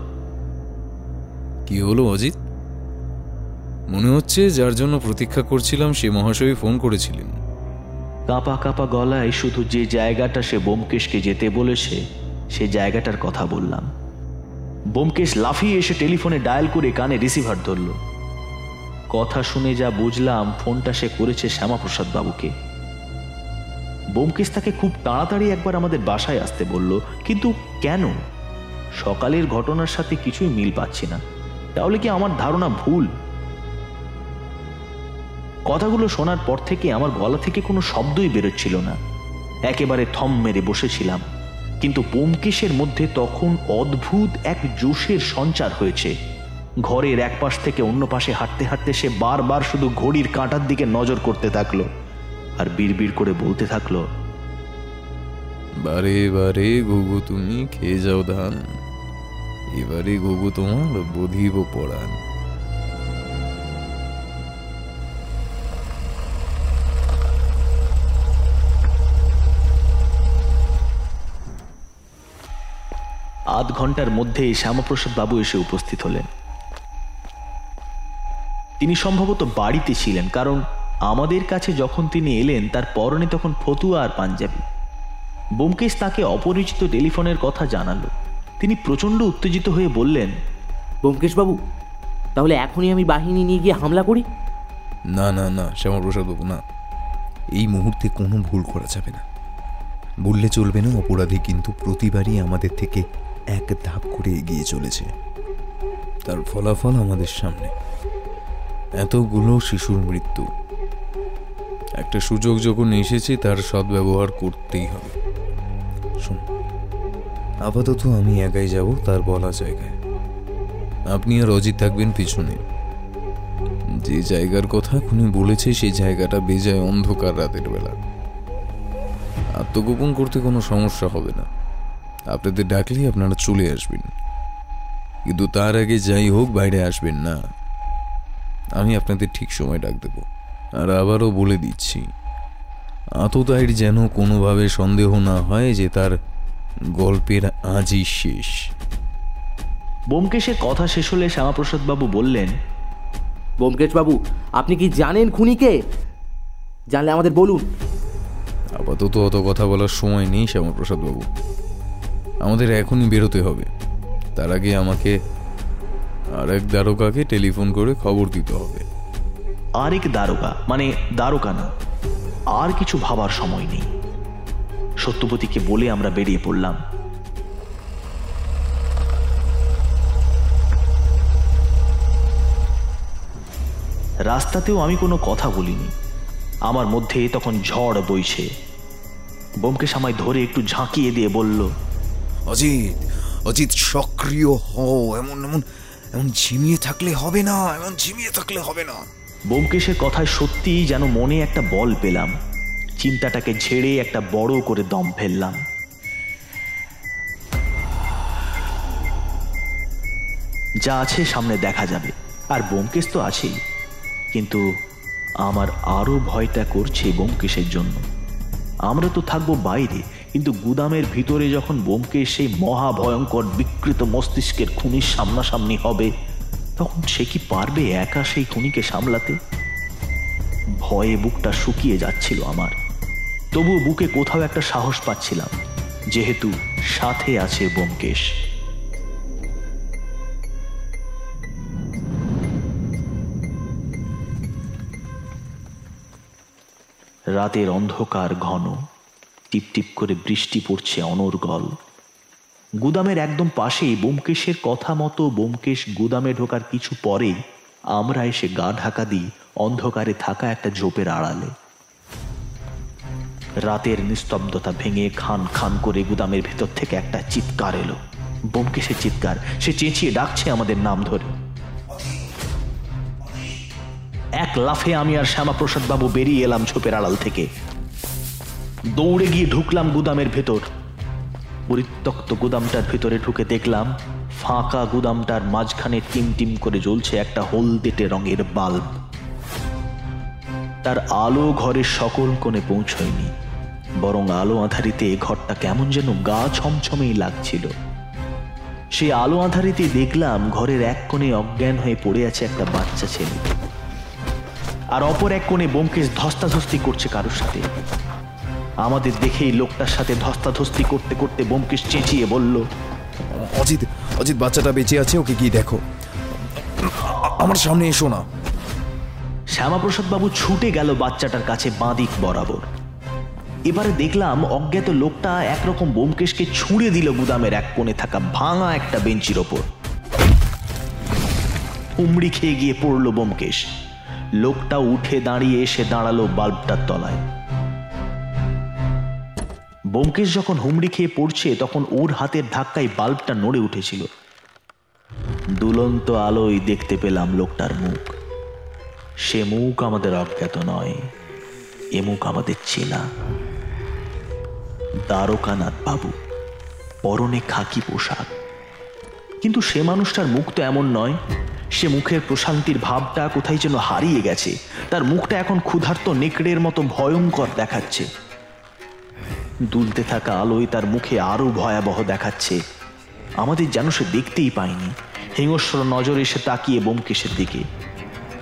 কি হলো অজিত? মনে হচ্ছে যার জন্য প্রতীক্ষা করছিলাম সে মহাশয় ফোন করেছিলেন। কাঁপা কাঁপা গলায় শুধু যে জায়গাটা সে বোমকেশকে যেতে বলেছে, সে জায়গাটার কথা বললাম। বোমকেশ লাফিয়ে এসে টেলিফোনে ডায়াল করে কানে রিসিভার ধরল। কথা শুনে যা বুঝলাম, ফোনটা সে করেছে শ্যামাপ্রসাদ বাবুকে। বোমকেশ তাকে খুব তাড়াতাড়ি একবার আমাদের বাসায় আসতে বলল, কিন্তু কেন? সকালের ঘটনার সাথে কিছুই মিল পাচ্ছি না। তাহলে কি আমার ধারণা ভুল? কথাগুলো শোনার পর থেকে আমার গলা থেকে কোনো শব্দই বেরোচ্ছিল না। একেবারে থম মেরে বসেছিলাম। কিন্তু বোমকেশের মধ্যে তখন অদ্ভুত এক জোশের সঞ্চার হয়েছে। ঘরের এক পাশ থেকে অন্য পাশে হাঁটতে হাঁটতে সে বারবার শুধু ঘড়ির কাঁটার দিকে নজর করতে থাকল আর বিড়বিড় করে বলতে থাকল, বারে বারে ঘুঘু তুমি খেয়ে যাও ধান। এবারে ঘুঘু তোমার বধিব পড়ান আধ ঘণ্টার মধ্যেই শ্যামাপ্রসাদ বাবু এসে উপস্থিত হলেন। তিনি সম্ভবত বাড়িতে ছিলেন, কারণ আমাদের কাছে যখন তিনি এলেন, তার পরনে তখন ফতুয়া আর পাঞ্জাবি। বোমকেশ তাকে অপরিচিত টেলিফোনের কথা জানালো। তিনি প্রচণ্ড উত্তেজিত হয়ে বললেন ব্যোমকেশবাবু তাহলে এখনই আমি বাহিনী নিয়ে গিয়ে হামলা করি? না না না শ্যামাপ্রসাদ বাবু না। এই মুহূর্তে কোনো ভুল করা যাবে না। বললে চলবে না অপরাধী কিন্তু প্রতিবারই আমাদের থেকে এক ধাপ করে এগিয়ে চলেছে। তার ফলাফল আমাদের সামনে। এতগুলো শিশুর মৃত্যু। একটা সুযোগ যখন এসেছে তার সদ্ব্যবহার করতেই হবে। শোন আপাতত আমি একাই যাব, তার বলা জায়গায়। আপনি আর অজিত থাকবেন পিছনে। যে জায়গার কথা খুনি বলেছে, সেই জায়গাটা বেজায় অন্ধকার রাতের বেলা। আত্মগোপন করতে কোনো সমস্যা হবে না। আপনাদের ডাকলেই আপনারা চলে আসবেন। কিন্তু তার আগে যাই হোক, বাইরে আসবেন না। আমি আপনাদের ঠিক সময় ডাক দেব। আর আবারও বলে দিচ্ছি, আততায়ীর যেন কোনোভাবে সন্দেহ না হয় যে তার গল্পের আজই শেষ। বোমকেশের কথা শেষ হলে শ্যামাপ্রসাদ বাবু বললেন ব্যোমকেশবাবু আপনি কি জানেন খুনিকে? জানলে আমাদের বলুন। আপাতত অত কথা বলার সময় নেই শ্যামাপ্রসাদ বাবু আমাদের এখনই বেরোতে হবে। তার আগে আমাকে আর এক দ্বারকাকে টেলিফোন করে খবর দিতে হবে। আরেক দ্বারকা মানে দ্বারকা না। আর কিছু ভাবার সময় নেই। সত্যবতীকে বলে আমরা বেরিয়ে পড়লাম। রাস্তাতেও আমি কোনো কথা বলিনি। আমার মধ্যে তখন ঝড় বইছে। বোমকেশ আমায় ধরে একটু ঝাঁকিয়ে দিয়ে বলল অজিত অজিত সক্রিয় হও এমন এমন এমন ঝিমিয়ে থাকলে হবে না এমন ঝিমিয়ে থাকলে হবে না। বোমকেশের কথায় সত্যিই যেন মনে একটা বল পেলাম। চিন্তাটাকে ঝেড়ে একটা বড় করে দম ফেললাম। যা আছে সামনে দেখা যাবে, আর বোমকেশ তো আছেই। কিন্তু আমার আরও ভয়টা করছে বোমকেশের জন্য। আমরা তো থাকব বাইরে, কিন্তু গুদামের ভিতরে যখন বোমকেশ সেই মহা ভয়ঙ্কর বিকৃত মস্তিষ্কের খুনির সামনাসামনি হবে, তখন সে কি পারবে একা সেই খুনিকে সামলাতে? ভয়ে বুকটা শুকিয়ে যাচ্ছিল আমার। তবুও বুকে কোথাও একটা সাহস পাচ্ছিলাম, যেহেতু সাথে আছে বোমকেশ রাতের অন্ধকার ঘন টিপটিপ করে বৃষ্টি পড়ছে অনর্গল গুদামের একদম পাশেই বোমকেশের কথা মতো বোমকেশ গুদামে ঢোকার কিছু পরেই আমরা এসে গা ঢাকা দিই অন্ধকারে থাকা একটা ঝোপের আড়ালে। রাতের নিস্তব্ধতা ভেঙে খান খান করে গুদামের ভেতর থেকে একটা চিৎকার এলো। বোমকেশের চিৎকার, সে চেঁচিয়ে ডাকছে আমাদের নাম ধরে। এক লাফে আমি আর শ্যামাপ্রসাদ বাবু বেরিয়ে এলাম ঝোপের আড়াল থেকে। দৌড়ে গিয়ে ঢুকলাম গুদামের ভেতর। পরিত্যক্ত গুদামটার ভেতরে ঢুকে দেখলাম ফাঁকা গুদামটার মাঝখানে টিম টিম করে জ্বলছে একটা হলদেটে রঙের বাল্ব। তার আলো ঘরের সকল কোণে পৌঁছয়নি। বরং আলো আধারিতে ঘরটা কেমন যেন গা ছমছমেই লাগছিল। সেই আলো আধারিতে দেখলাম ঘরের এক কোণে অজ্ঞান হয়ে পড়ে আছে একটা বাচ্চা ছেলে। আর অপর এক কোণে বোমকেশ ধস্তাধস্তি করছে কারোর সাথে। আমাদের দেখেই লোকটার সাথে ধস্তাধস্তি করতে করতে বোমকেশ চেঁচিয়ে বলল অজিত অজিত বাচ্চাটা বেঁচে আছে ওকে গিয়ে দেখো। আমার সামনে এসো না। শ্যামাপ্রসাদ বাবু ছুটে গেল বাচ্চাটার কাছে বাঁদিক বরাবর। এবারে দেখলাম অজ্ঞাত লোকটা একরকম বোমকেশকে ছুঁড়ে দিল গুদামের এক কোণে থাকা ভাঙা একটা বেঞ্চির ওপর। হুমড়ি খেয়ে গিয়ে পড়ল বোমকেশ লোকটা উঠে দাঁড়িয়ে এসে দাঁড়াল বাল্বটার তলায়। বোমকেশ যখন হুমড়ি খেয়ে পড়ছে, তখন ওর হাতের ধাক্কায় বাল্বটা নড়ে উঠেছিল। দুলন্ত আলোয় দেখতে পেলাম লোকটার মুখ। সে মুখ আমাদের অজ্ঞাত নয়, এ মুখ আমাদের চেনা। দ্বারকানাথ বাবু, পরনে খাকি পোশাক। কিন্তু সে মানুষটার মুখ তো এমন নয়, সে মুখের প্রশান্তির ভাবটা কোথায় যেন হারিয়ে গেছে। তার মুখটা এখন ক্ষুধার্ত নেকড়ের মতো ভয়ঙ্কর দেখাচ্ছে। দুলতে থাকা আলোয় তার মুখে আরও ভয়াবহ দেখাচ্ছে। আমাদের যেন সে দেখতেই পায়নি। হিংস্র নজর এসে তাকিয়ে বোমকেশের দিকে।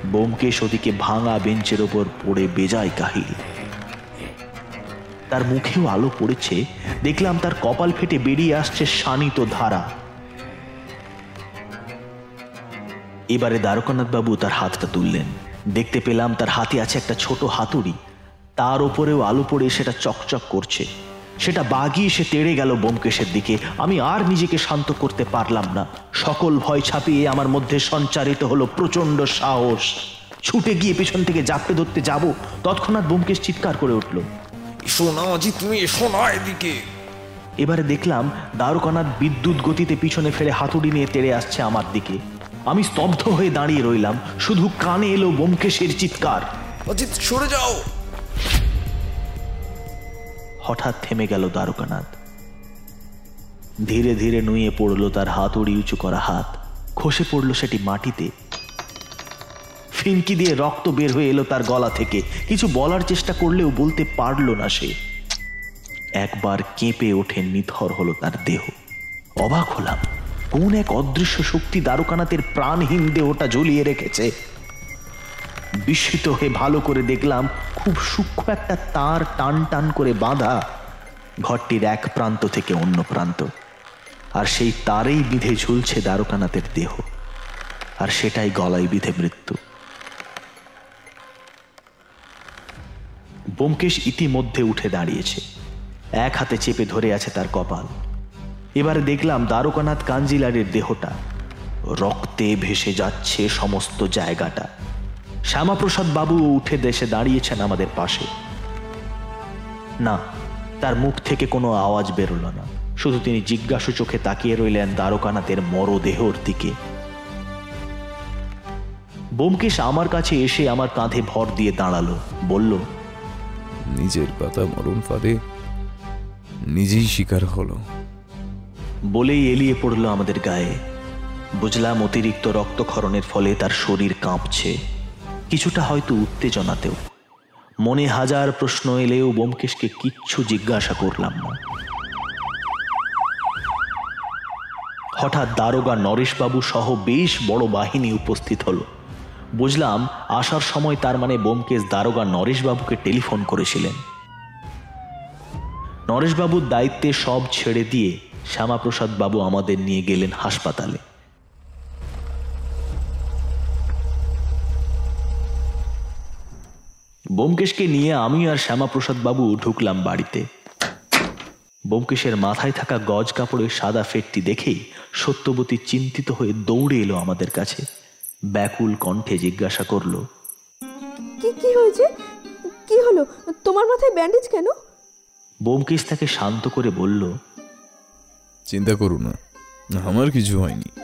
বোমকেশ ওদিকে ভাঙা বেঞ্চের ওপর পড়ে বেজায় কাহিল। তার মুখেও আলো পড়েছে। দেখলাম তার কপাল ফেটে বেরিয়ে আসছে শানিত ধারা। এবারে দ্বারকানাথ বাবু তার হাতটা তুললেন। দেখতে পেলাম তার হাতে আছে একটা ছোট হাতুড়ি। তার ওপরেও আলো পড়ে সেটা চকচক করছে। সেটা বাগিয়ে সে তেড়ে গেল বোমকেশের দিকে। আমি আর নিজেকে শান্ত করতে পারলাম না। সকল ভয় ছাপিয়ে আমার মধ্যে সঞ্চারিত হলো প্রচণ্ড সাহস। ছুটে গিয়ে পেছন থেকে জাপটে ধরতে যাব। তৎক্ষণাৎ বোমকেশ চিৎকার করে উঠল। এসো না অজিত তুমি এসো না এদিকে। এবারে দেখলাম দ্বারকানাথ বিদ্যুৎ গতিতে পিছনে ফেরে হাতুড়ি নিয়ে তেড়ে আসছে আমার দিকে। আমি স্তব্ধ হয়ে দাঁড়িয়ে রইলাম শুধু কানে এলো বোমকেশের চিৎকার। অজিত সরে যাও। হঠাৎ থেমে গেল দ্বারকানাথ ধীরে ধীরে নুয়ে পড়ল তার হাতুড়ি উঁচু করা হাত। খসে পড়ল সেটি মাটিতে। ফিনকি দিয়ে রক্ত বের হয়ে এলো তার গলা থেকে। কিছু বলার চেষ্টা করলেও বলতে পারল না সে। একবার কেঁপে ওঠে নিথর হলো তার দেহ। অবাক হলাম, কোন এক অদৃশ্য শক্তি দ্বারকানাথের প্রাণহীন দেহটা জ্বলিয়ে রেখেছে। বিস্মিত হয়ে ভালো করে দেখলাম, খুব সূক্ষ্ম একটা তার টান টান করে বাঁধা ঘরটির এক প্রান্ত থেকে অন্য প্রান্ত। আর সেই তারেই বিধে ঝুলছে দ্বারকানাথের দেহ। আর সেটাই গলায় বিধে মৃত্যু। বোমকেশ ইতিমধ্যে উঠে দাঁড়িয়েছে। এক হাতে চেপে ধরে আছে তার কপাল। এবারে দেখলাম দ্বারকানাথ কাঞ্জিলারের দেহটা। রক্তে ভেসে যাচ্ছে সমস্ত জায়গাটা। শ্যামাপ্রসাদ বাবু উঠে দেশে দাঁড়িয়েছেন আমাদের পাশে। না, তার মুখ থেকে কোনো আওয়াজ বেরোল না। শুধু তিনি জিজ্ঞাসু চোখে তাকিয়ে রইলেন দ্বারকানাথের মরদেহর দিকে। বোমকেশ আমার কাছে এসে আমার কাঁধে ভর দিয়ে দাঁড়াল। বলল নিজের পাতা মরণ ফাঁদে নিজেই শিকার হলো। বলেই এলিয়ে পড়ল আমাদের গায়ে। বুঝলাম অতিরিক্ত রক্তক্ষরণের ফলে তার শরীর কাঁপছে। কিছুটা হয়তো উত্তেজনাতেও। মনে হাজার প্রশ্ন এলেও বোমকেশকে কিচ্ছু জিজ্ঞাসা করলাম না। হঠাৎ দারোগা নরেশবাবু সহ বেশ বড় বাহিনী উপস্থিত হলো। বুঝলাম আসার সময় তার মানে বোমকেশ দারোগা নরেশবাবুকে টেলিফোন করেছিলেন। নরেশবাবুর দায়িত্বে সব ছেড়ে দিয়ে শ্যামাপ্রসাদ বাবু আমাদের নিয়ে গেলেন হাসপাতালে। বোমকেশকে নিয়ে আমি আর শ্যামাপ্রসাদ বাবু ঢুকলাম বাড়িতে। বোমকেশের মাথায় থাকা গজ কাপড়ের সাদা ফেটটি দেখেই সত্যবতী চিন্তিত হয়ে দৌড়ে এলো আমাদের কাছে। ব্যাকুল কণ্ঠে জিজ্ঞাসা করল কি কি হয়েছে? কি হলো? তোমার মাথায় ব্যান্ডেজ কেন? বোমকেশ তাকে শান্ত করে বলল চিন্তা করো না আমার কিছু হয়নি।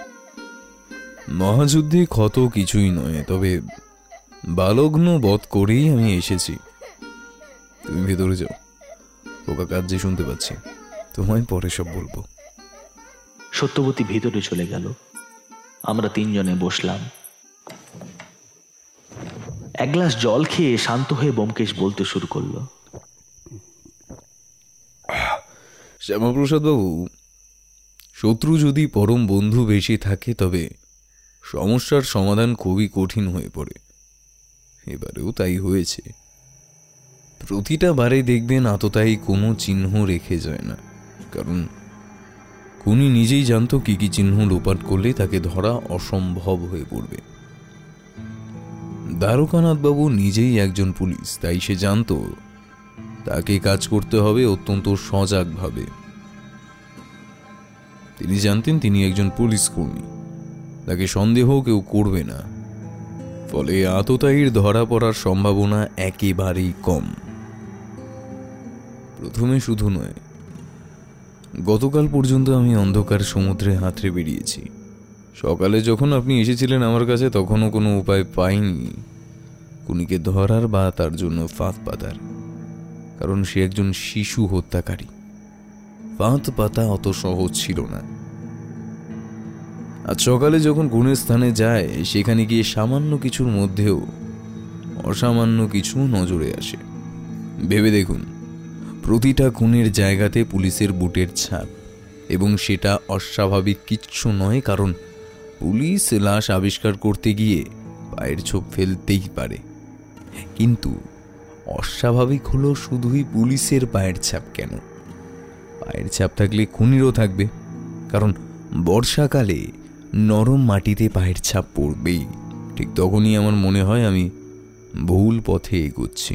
মহাযুদ্ধে ক্ষত কিছুই নয় তবে বালগ্ন বধ করেই আমি এসেছি। তুমি ভেতরে যাও পোকা কাজ শুনতে পাচ্ছি তোমায় পরে সব বলব। সত্যবতী ভেতরে চলে গেল। আমরা তিনজনে বসলাম। এক গ্লাস জল খেয়ে শান্ত হয়ে বোমকেশ বলতে শুরু করল। শ্যামাপ্রসাদ বাবু শত্রু যদি পরম বন্ধু বেশি থাকে, তবে সমস্যার সমাধান খুবই কঠিন হয়ে পড়ে। এবারেও তাই হয়েছে। প্রতিটা বারে দেখবেন আততায়ী কোনো চিহ্ন রেখে যায় না। কারণ খুনি নিজেই জানতো কি কি চিহ্ন লোপাট করলে তাকে ধরা অসম্ভব হয়ে পড়বে। দ্বারকানাথ বাবু নিজেই একজন পুলিশ, তাই সে জানতো তাকে কাজ করতে হবে অত্যন্ত সজাগভাবে। তিনি জানতেন তিনি একজন পুলিশ কর্মী। তাকে সন্দেহ কেউ করবে না। ফলে আততায়ীর ধরা পড়ার সম্ভাবনা একেবারেই কম। প্রথমে শুধু নয়, গতকাল পর্যন্ত আমি অন্ধকার সমুদ্রে হাতড়ে বেরিয়েছি। সকালে যখন আপনি এসেছিলেন আমার কাছে, তখনও কোনো উপায় পাইনি। কুনিকে ধরার বা তার জন্য ফাঁদ পাতার। কারণ সে একজন শিশু হত্যাকারী। ফাঁদ পাতা অত সহজ ছিল না। আজ সকালে যখন গুণের স্থানে যায়, সেখানে গিয়ে সামান্য কিছুর মধ্যেও অসামান্য কিছু নজরে আসে। ভেবে দেখুন, প্রতিটা খুনের জায়গাতে পুলিশের বুটের ছাপ, এবং সেটা অস্বাভাবিক কিচ্ছু নয়, কারণ পুলিশ লাশ আবিষ্কার করতে গিয়ে পায়ের ছোপ ফেলতেই পারে। কিন্তু অস্বাভাবিক হলো শুধুই পুলিশের পায়ের ছাপ কেন? পায়ের ছাপ থাকলে খুনিরও থাকবে। কারণ বর্ষাকালে নরম মাটিতে পায়ের ছাপ পড়বেই। ঠিক তখনই আমার মনে হয় আমি ভুল পথে এগোচ্ছি।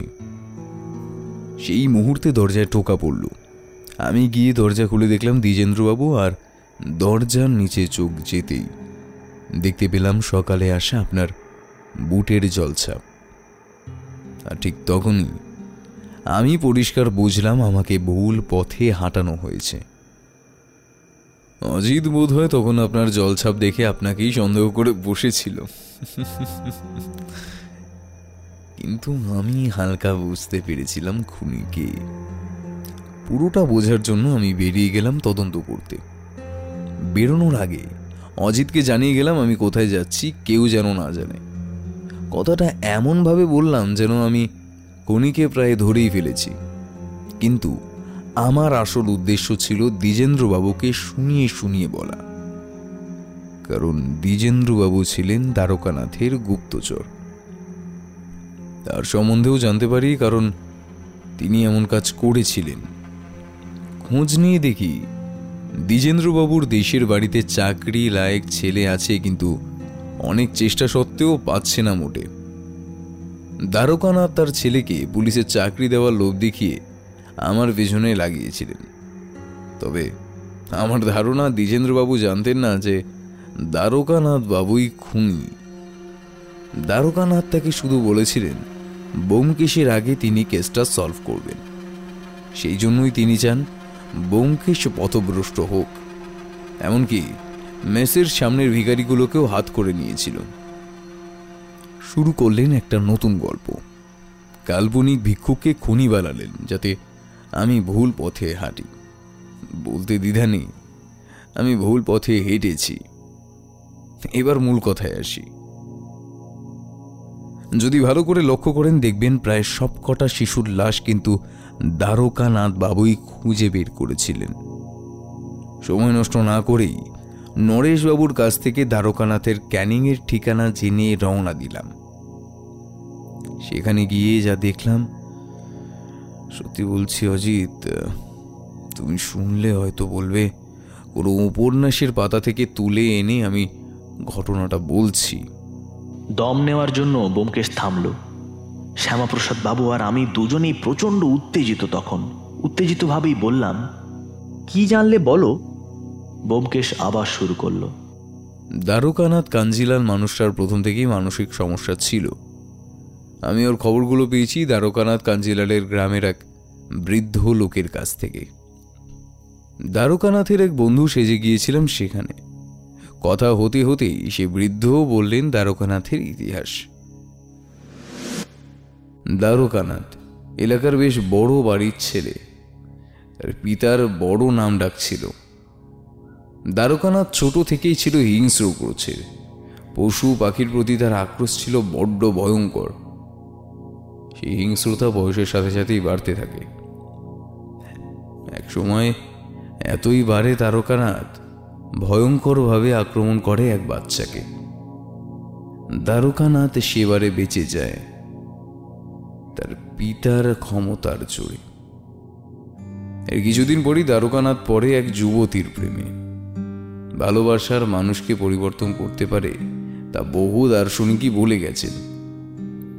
সেই মুহূর্তে দরজায় টোকা পড়ল। আমি গিয়ে দরজা খুলে দেখলাম দ্বিজেন্দ্রবাবু আর দরজার নিচে চোখ যেতেই দেখতে পেলাম সকালে আসা আপনার বুটের জলছাপ আর ঠিক তখনই আমি পরিষ্কার বুঝলাম আমাকে ভুল পথে হাঁটানো হয়েছে। অজিত বোধ হয় তখন আপনার জলছাপ দেখে আপনাকেই সন্দেহ করে বসেছিল। কিন্তু আমি হালকা বুঝতে পেরেছিলাম খুনিকে। পুরোটা বোঝার জন্য আমি বেরিয়ে গেলাম তদন্ত করতে। বেরোনোর আগে অজিতকে জানিয়ে গেলাম আমি কোথায় যাচ্ছি, কেউ যেন না জানে। কথাটা এমনভাবে বললাম যেন আমি কনিকে প্রায় ধরেই ফেলেছি। কিন্তু আমার আসল উদ্দেশ্য ছিল দ্বিজেন্দ্রবাবুকে শুনিয়ে শুনিয়ে বলা। কারণ দ্বিজেন্দ্রবাবু ছিলেন দ্বারকানাথের গুপ্তচর। তার সম্বন্ধেও জানতে পারি, কারণ তিনি এমন কাজ করেছিলেন। খোঁজ নিয়ে দেখি দ্বিজেন্দ্রবাবুর দেশের বাড়িতে চাকরি লায়ক ছেলে আছে কিন্তু অনেক চেষ্টা সত্ত্বেও পাচ্ছে না মোটে। দ্বারকানাথ তার ছেলেকে পুলিশের চাকরি দেওয়ার লোভ দেখিয়ে আমার পেছনে লাগিয়েছিলেন। তবে আমার ধারণা দ্বিজেন্দ্রবাবু জানতেন না যে দ্বারকানাথ বাবুই খুনি। দ্বারকানাথ তাকে শুধু বলেছিলেন, বোমকেশের আগে তিনি কেসটা সলভ করবেন। সেই জন্যই তিনি চান বোমকেশ পথভ্রষ্ট হোক। এমনকি মেসের সামনের ভিখারিগুলোকেও হাত করে নিয়েছিল। শুরু করলেন একটা নতুন গল্প। কাল্পনিক ভিক্ষুককে খুনি বানালেন যাতে আমি ভুল পথে হাঁটি। বলতে দ্বিধা নেই, আমি ভুল পথে হেঁটেছি। এবার মূল কথায় আসি। যদি ভালো করে লক্ষ্য করেন, দেখবেন প্রায় সবকটা শিশুর লাশ কিন্তু দ্বারকানাথ বাবুই খুঁজে বের করেছিলেন। সময় নষ্ট না করেই নরেশবাবুর কাছ থেকে দ্বারকানাথের ক্যানিংয়ের ঠিকানা জেনে রওনা দিলাম। সেখানে গিয়ে যা দেখলাম, সত্যি বলছি অজিত, তুমি শুনলে হয়তো বলবে, কোনো উপন্যাসের পাতা থেকে তুলে এনে আমি ঘটনাটা বলছি। দম নেওয়ার জন্য বোমকেশ থামল। শ্যামাপ্রসাদ বাবু আর আমি দুজনেই প্রচণ্ড উত্তেজিত তখন। উত্তেজিতভাবেই বললাম, কি জানলে বলো? বোমকেশ আবার শুরু করল, দ্বারকানাথ কাঞ্জিলাল মানুষটার প্রথম থেকেই মানসিক সমস্যা ছিল। আমি ওর খবরগুলো পেয়েছি দ্বারকানাথ কাঞ্জিলালের গ্রামের এক বৃদ্ধ লোকের কাছ থেকে। দ্বারকানাথের এক বন্ধু সেজে গিয়েছিলাম সেখানে। কথা হতে হতেই সে বৃদ্ধও বললেন দ্বারকানাথের ইতিহাস। দ্বারকানাথ এলাকার বেশ বড় বাড়ির ছেলে। তার পিতার বড় নাম ডাক ছিল দ্বারকানাথ ছোট থেকেই ছিল হিংস্র ক্রোচের পশু পাখির প্রতি তার আক্রোশ ছিল বড্ড ভয়ঙ্কর। সেই হিংস্রতা বয়সের সাথে সাথেই বাড়তে থাকে। এক সময় এতই বাড়ে তারকানাথ ভয়ঙ্করভাবে আক্রমণ করে এক বাচ্চাকে। দ্বারকানাথ সেবারে বেঁচে যায়। তার পিতার ক্ষমতার জোরে এর কিছুদিন পরই দ্বারকানাথ পরে এক যুবতীর প্রেমে। ভালোবাসার মানুষকে পরিবর্তন করতে পারে, তা বহু দার্শনিকই বলে গেছেন।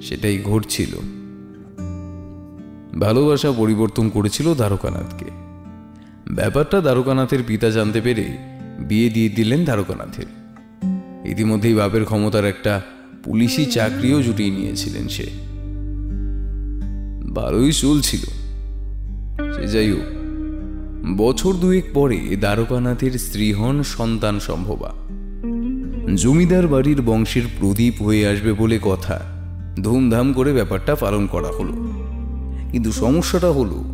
সেটাই ঘটছিল। ভালোবাসা পরিবর্তন করেছিল দ্বারকানাথকে। ব্যাপারটা দ্বারকানাথের পিতা জানতে পেরে বিয়ে দিয়ে দিলেন দ্বারকানাথের। ইতিমধ্যেই বাপের ক্ষমতার একটা পুলিশি চাকরিও জুটিয়ে নিয়েছিলেন সে। ভালোই চলছিল সে যাই হোক, বছর দুয়েক পরে দ্বারকানাথের স্ত্রী হন সন্তান সম্ভবা। জমিদার বাড়ির বংশের প্রদীপ হয়ে আসবে বলে কথা ধুমধাম করে ব্যাপারটা পালন করা হলো। কিন্তু সমস্যাটা হলো,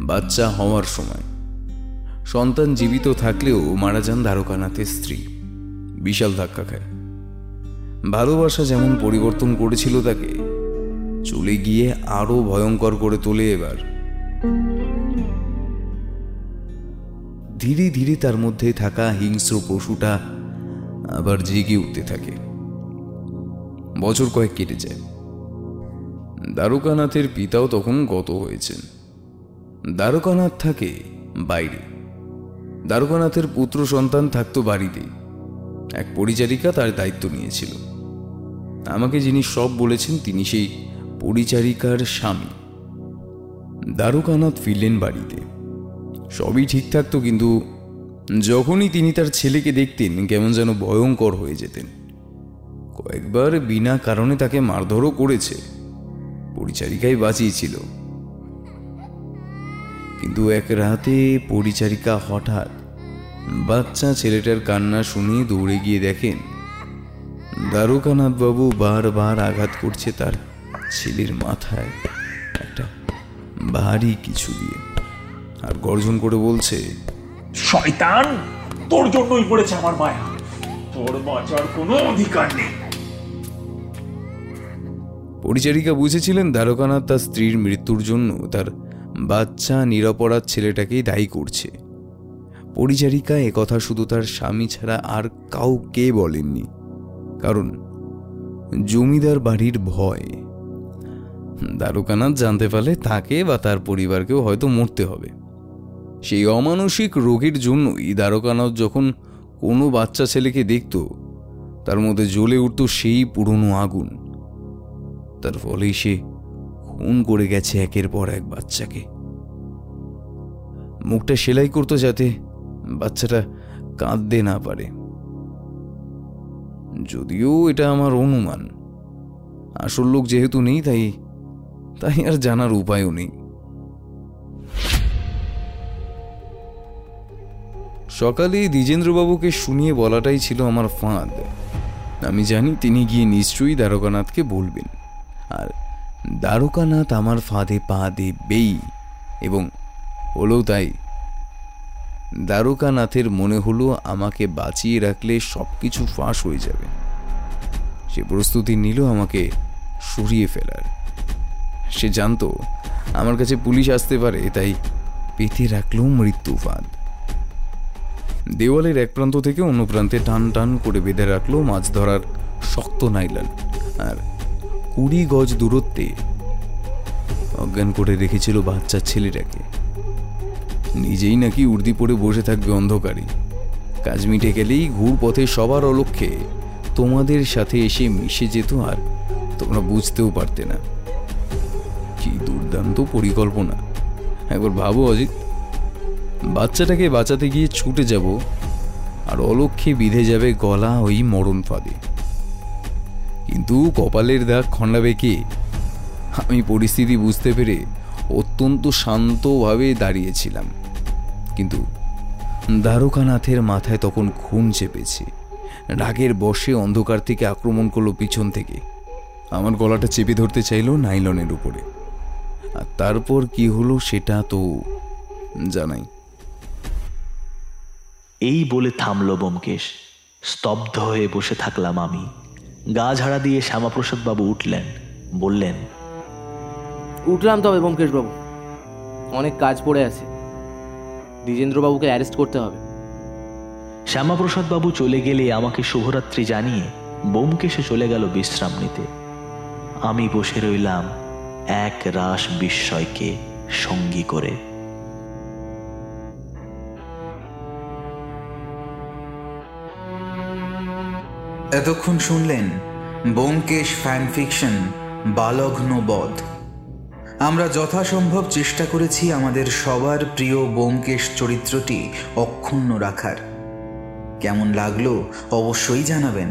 বাচ্চা হওয়ার সময়। সন্তান জীবিত থাকলেও মারা যান দ্বারকানাথের স্ত্রী, বিশাল ধাক্কা খায় ভালোবাসা যেমন পরিবর্তন করেছিল তাকে চলে গিয়ে আরও ভয়ঙ্কর করে তোলে এবার। ধীরে ধীরে তার মধ্যে থাকা হিংস্র পশুটা আবার জেগে উঠতে থাকে। বছর কয়েক কেটে যায়। দ্বারকানাথের পিতাও তখন গত হয়েছেন। দ্বারকানাথ থাকে বাইরে। দ্বারকানাথের পুত্র সন্তান থাকতো বাড়িতে। এক পরিচারিকা তার দায়িত্ব নিয়েছিল। আমাকে যিনি সব বলেছেন তিনি সেই পরিচারিকার স্বামী। দ্বারকানাথ ফিরলেন বাড়িতে। সবই ঠিক থাকতো কিন্তু যখনই তিনি তার ছেলেকে দেখতেন, কেমন যেন ভয়ঙ্কর হয়ে যেতেন। কয়েকবার বিনা কারণে তাকে মারধরও করেছে। পরিচারিকাই বাঁচিয়েছিল। কিন্তু এক রাতে পরিচারিকা হঠাৎ বাচ্চা ছেলেটার কান্না শুনে দৌড়ে গিয়ে দেখেন, দ্বারকানাথবাবু বারবার আঘাত করছে তার ছেলের মাথায় একটা ভারী কিছু দিয়ে আর গর্জন করে বলছে শয়তান তোর জন্যই পড়েছে আমার মায়া। তোর বাঁচার কোনো অধিকার নেই। পরিচারিকা বুঝেছিলেন দ্বারকানাথ তার স্ত্রীর মৃত্যুর জন্য তার বাচ্চা নিরপরাধ ছেলেটাকেই দায়ী করছে। পরিচারিকা কথা শুধু তার স্বামী ছাড়া আর কাউকে বলেননি কারণ জমিদার বাড়ির ভয় দ্বারকানাথ জানতে পারলে তাকে বা তার পরিবারকেও হয়তো মরতে হবে। সেই অমানসিক রোগের জন্যই দ্বারকানাথ যখন কোনো বাচ্চা ছেলেকে দেখত, তার মধ্যে জ্বলে উঠত সেই পুরনো আগুন। তার ফলেই সে খুন করে গেছে একের পর এক বাচ্চাকে। মুখটা সেলাই করতো যাতে বাচ্চাটা কাঁদতে না পারে। যদিও এটা আমার অনুমান। আসল লোক যেহেতু নেই, তাই তাই আর জানার উপায়ও নেই। সকালে দ্বিজেন্দ্রবাবুকে শুনিয়ে বলাটাই ছিল আমার ফাঁদ। আমি জানি তিনি গিয়ে নিশ্চয়ই দ্বারকানাথকে বলবেন। আর দ্বারকানাথ আমার ফাঁদে পা দেবেই, এবং হলো তাই। দ্বারকানাথের মনে হলো আমাকে বাঁচিয়ে রাখলে সব কিছু ফাঁস হয়ে যাবে। সে প্রস্তুতি নিল আমাকে সরিয়ে ফেলার। সে জানতো আমার কাছে পুলিশ আসতে পারে, তাই পেতে রাখল মৃত্যু ফাঁদ দেওয়ালের এক প্রান্ত থেকে অন্য প্রান্তে টান টান করে বেঁধে রাখল মাছ ধরার শক্ত নাইলান আর কুড়ি গজ দূরত্বে অজ্ঞান করে রেখেছিল বাচ্চা ছেলেটাকে। নিজেই নাকি উর্দি পরে বসে থাকবে অন্ধকারে। কাজ মিটে গেলেই ঘুর পথে সবার অলক্ষ্যে তোমাদের সাথে এসে মিশে যেত আর তোমরা বুঝতেও পারতে না। দুর্দান্ত পরিকল্পনা। একবার ভাবো অজিত, বাচ্চাটাকে বাঁচাতে গিয়ে ছুটে যাব আর অলক্ষ্যে বিধে যাবে গলা ওই মরণ ফাঁদে। কিন্তু কপালের দাগ খণ্ডাবে কে? আমি পরিস্থিতি বুঝতে পেরে অত্যন্ত শান্তভাবে দাঁড়িয়েছিলাম। কিন্তু দ্বারকানাথের মাথায় তখন খুন চেপেছে। রাগের বসে অন্ধকার থেকে আক্রমণ করল পিছন থেকে। আমার গলাটা চেপে ধরতে চাইলো নাইলনের উপরে। আর তারপর কি হলো সেটা তো জানাই। এই বলে থামল ব্যোমকেশ স্তব্ধ হয়ে বসে থাকলাম আমি। গা ঝাড়া দিয়ে শ্যামাপ্রসাদ বাবু উঠলেন বললেন উঠলাম তবে ব্যোমকেশবাবু অনেক কাজ পড়ে আছে। দ্বিজেন্দ্রবাবুকে অ্যারেস্ট করতে হবে। শ্যামাপ্রসাদ বাবু চলে গেলে আমাকে শুভরাত্রি জানিয়ে বোমকেশে চলে গেল বিশ্রাম নিতে। আমি বসে রইলাম এক রাস বিস্ময়কে সঙ্গী করে। এতক্ষণ শুনলেন ব্যোমকেশ ফ্যান ফিকশন বালগ্ন বধ আমরা যথাসম্ভব চেষ্টা করেছি আমাদের সবার প্রিয় ব্যোমকেশ চরিত্রটি অক্ষুণ্ণ রাখার। কেমন লাগল অবশ্যই জানাবেন।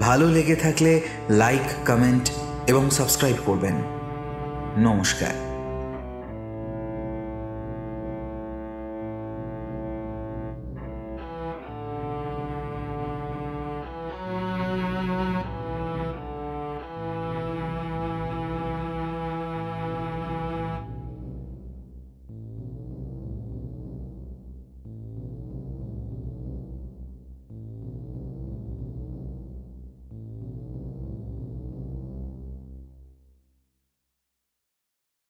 ভালো লেগে থাকলে লাইক কমেন্ট এবং সাবস্ক্রাইব করবেন। নমস্কার।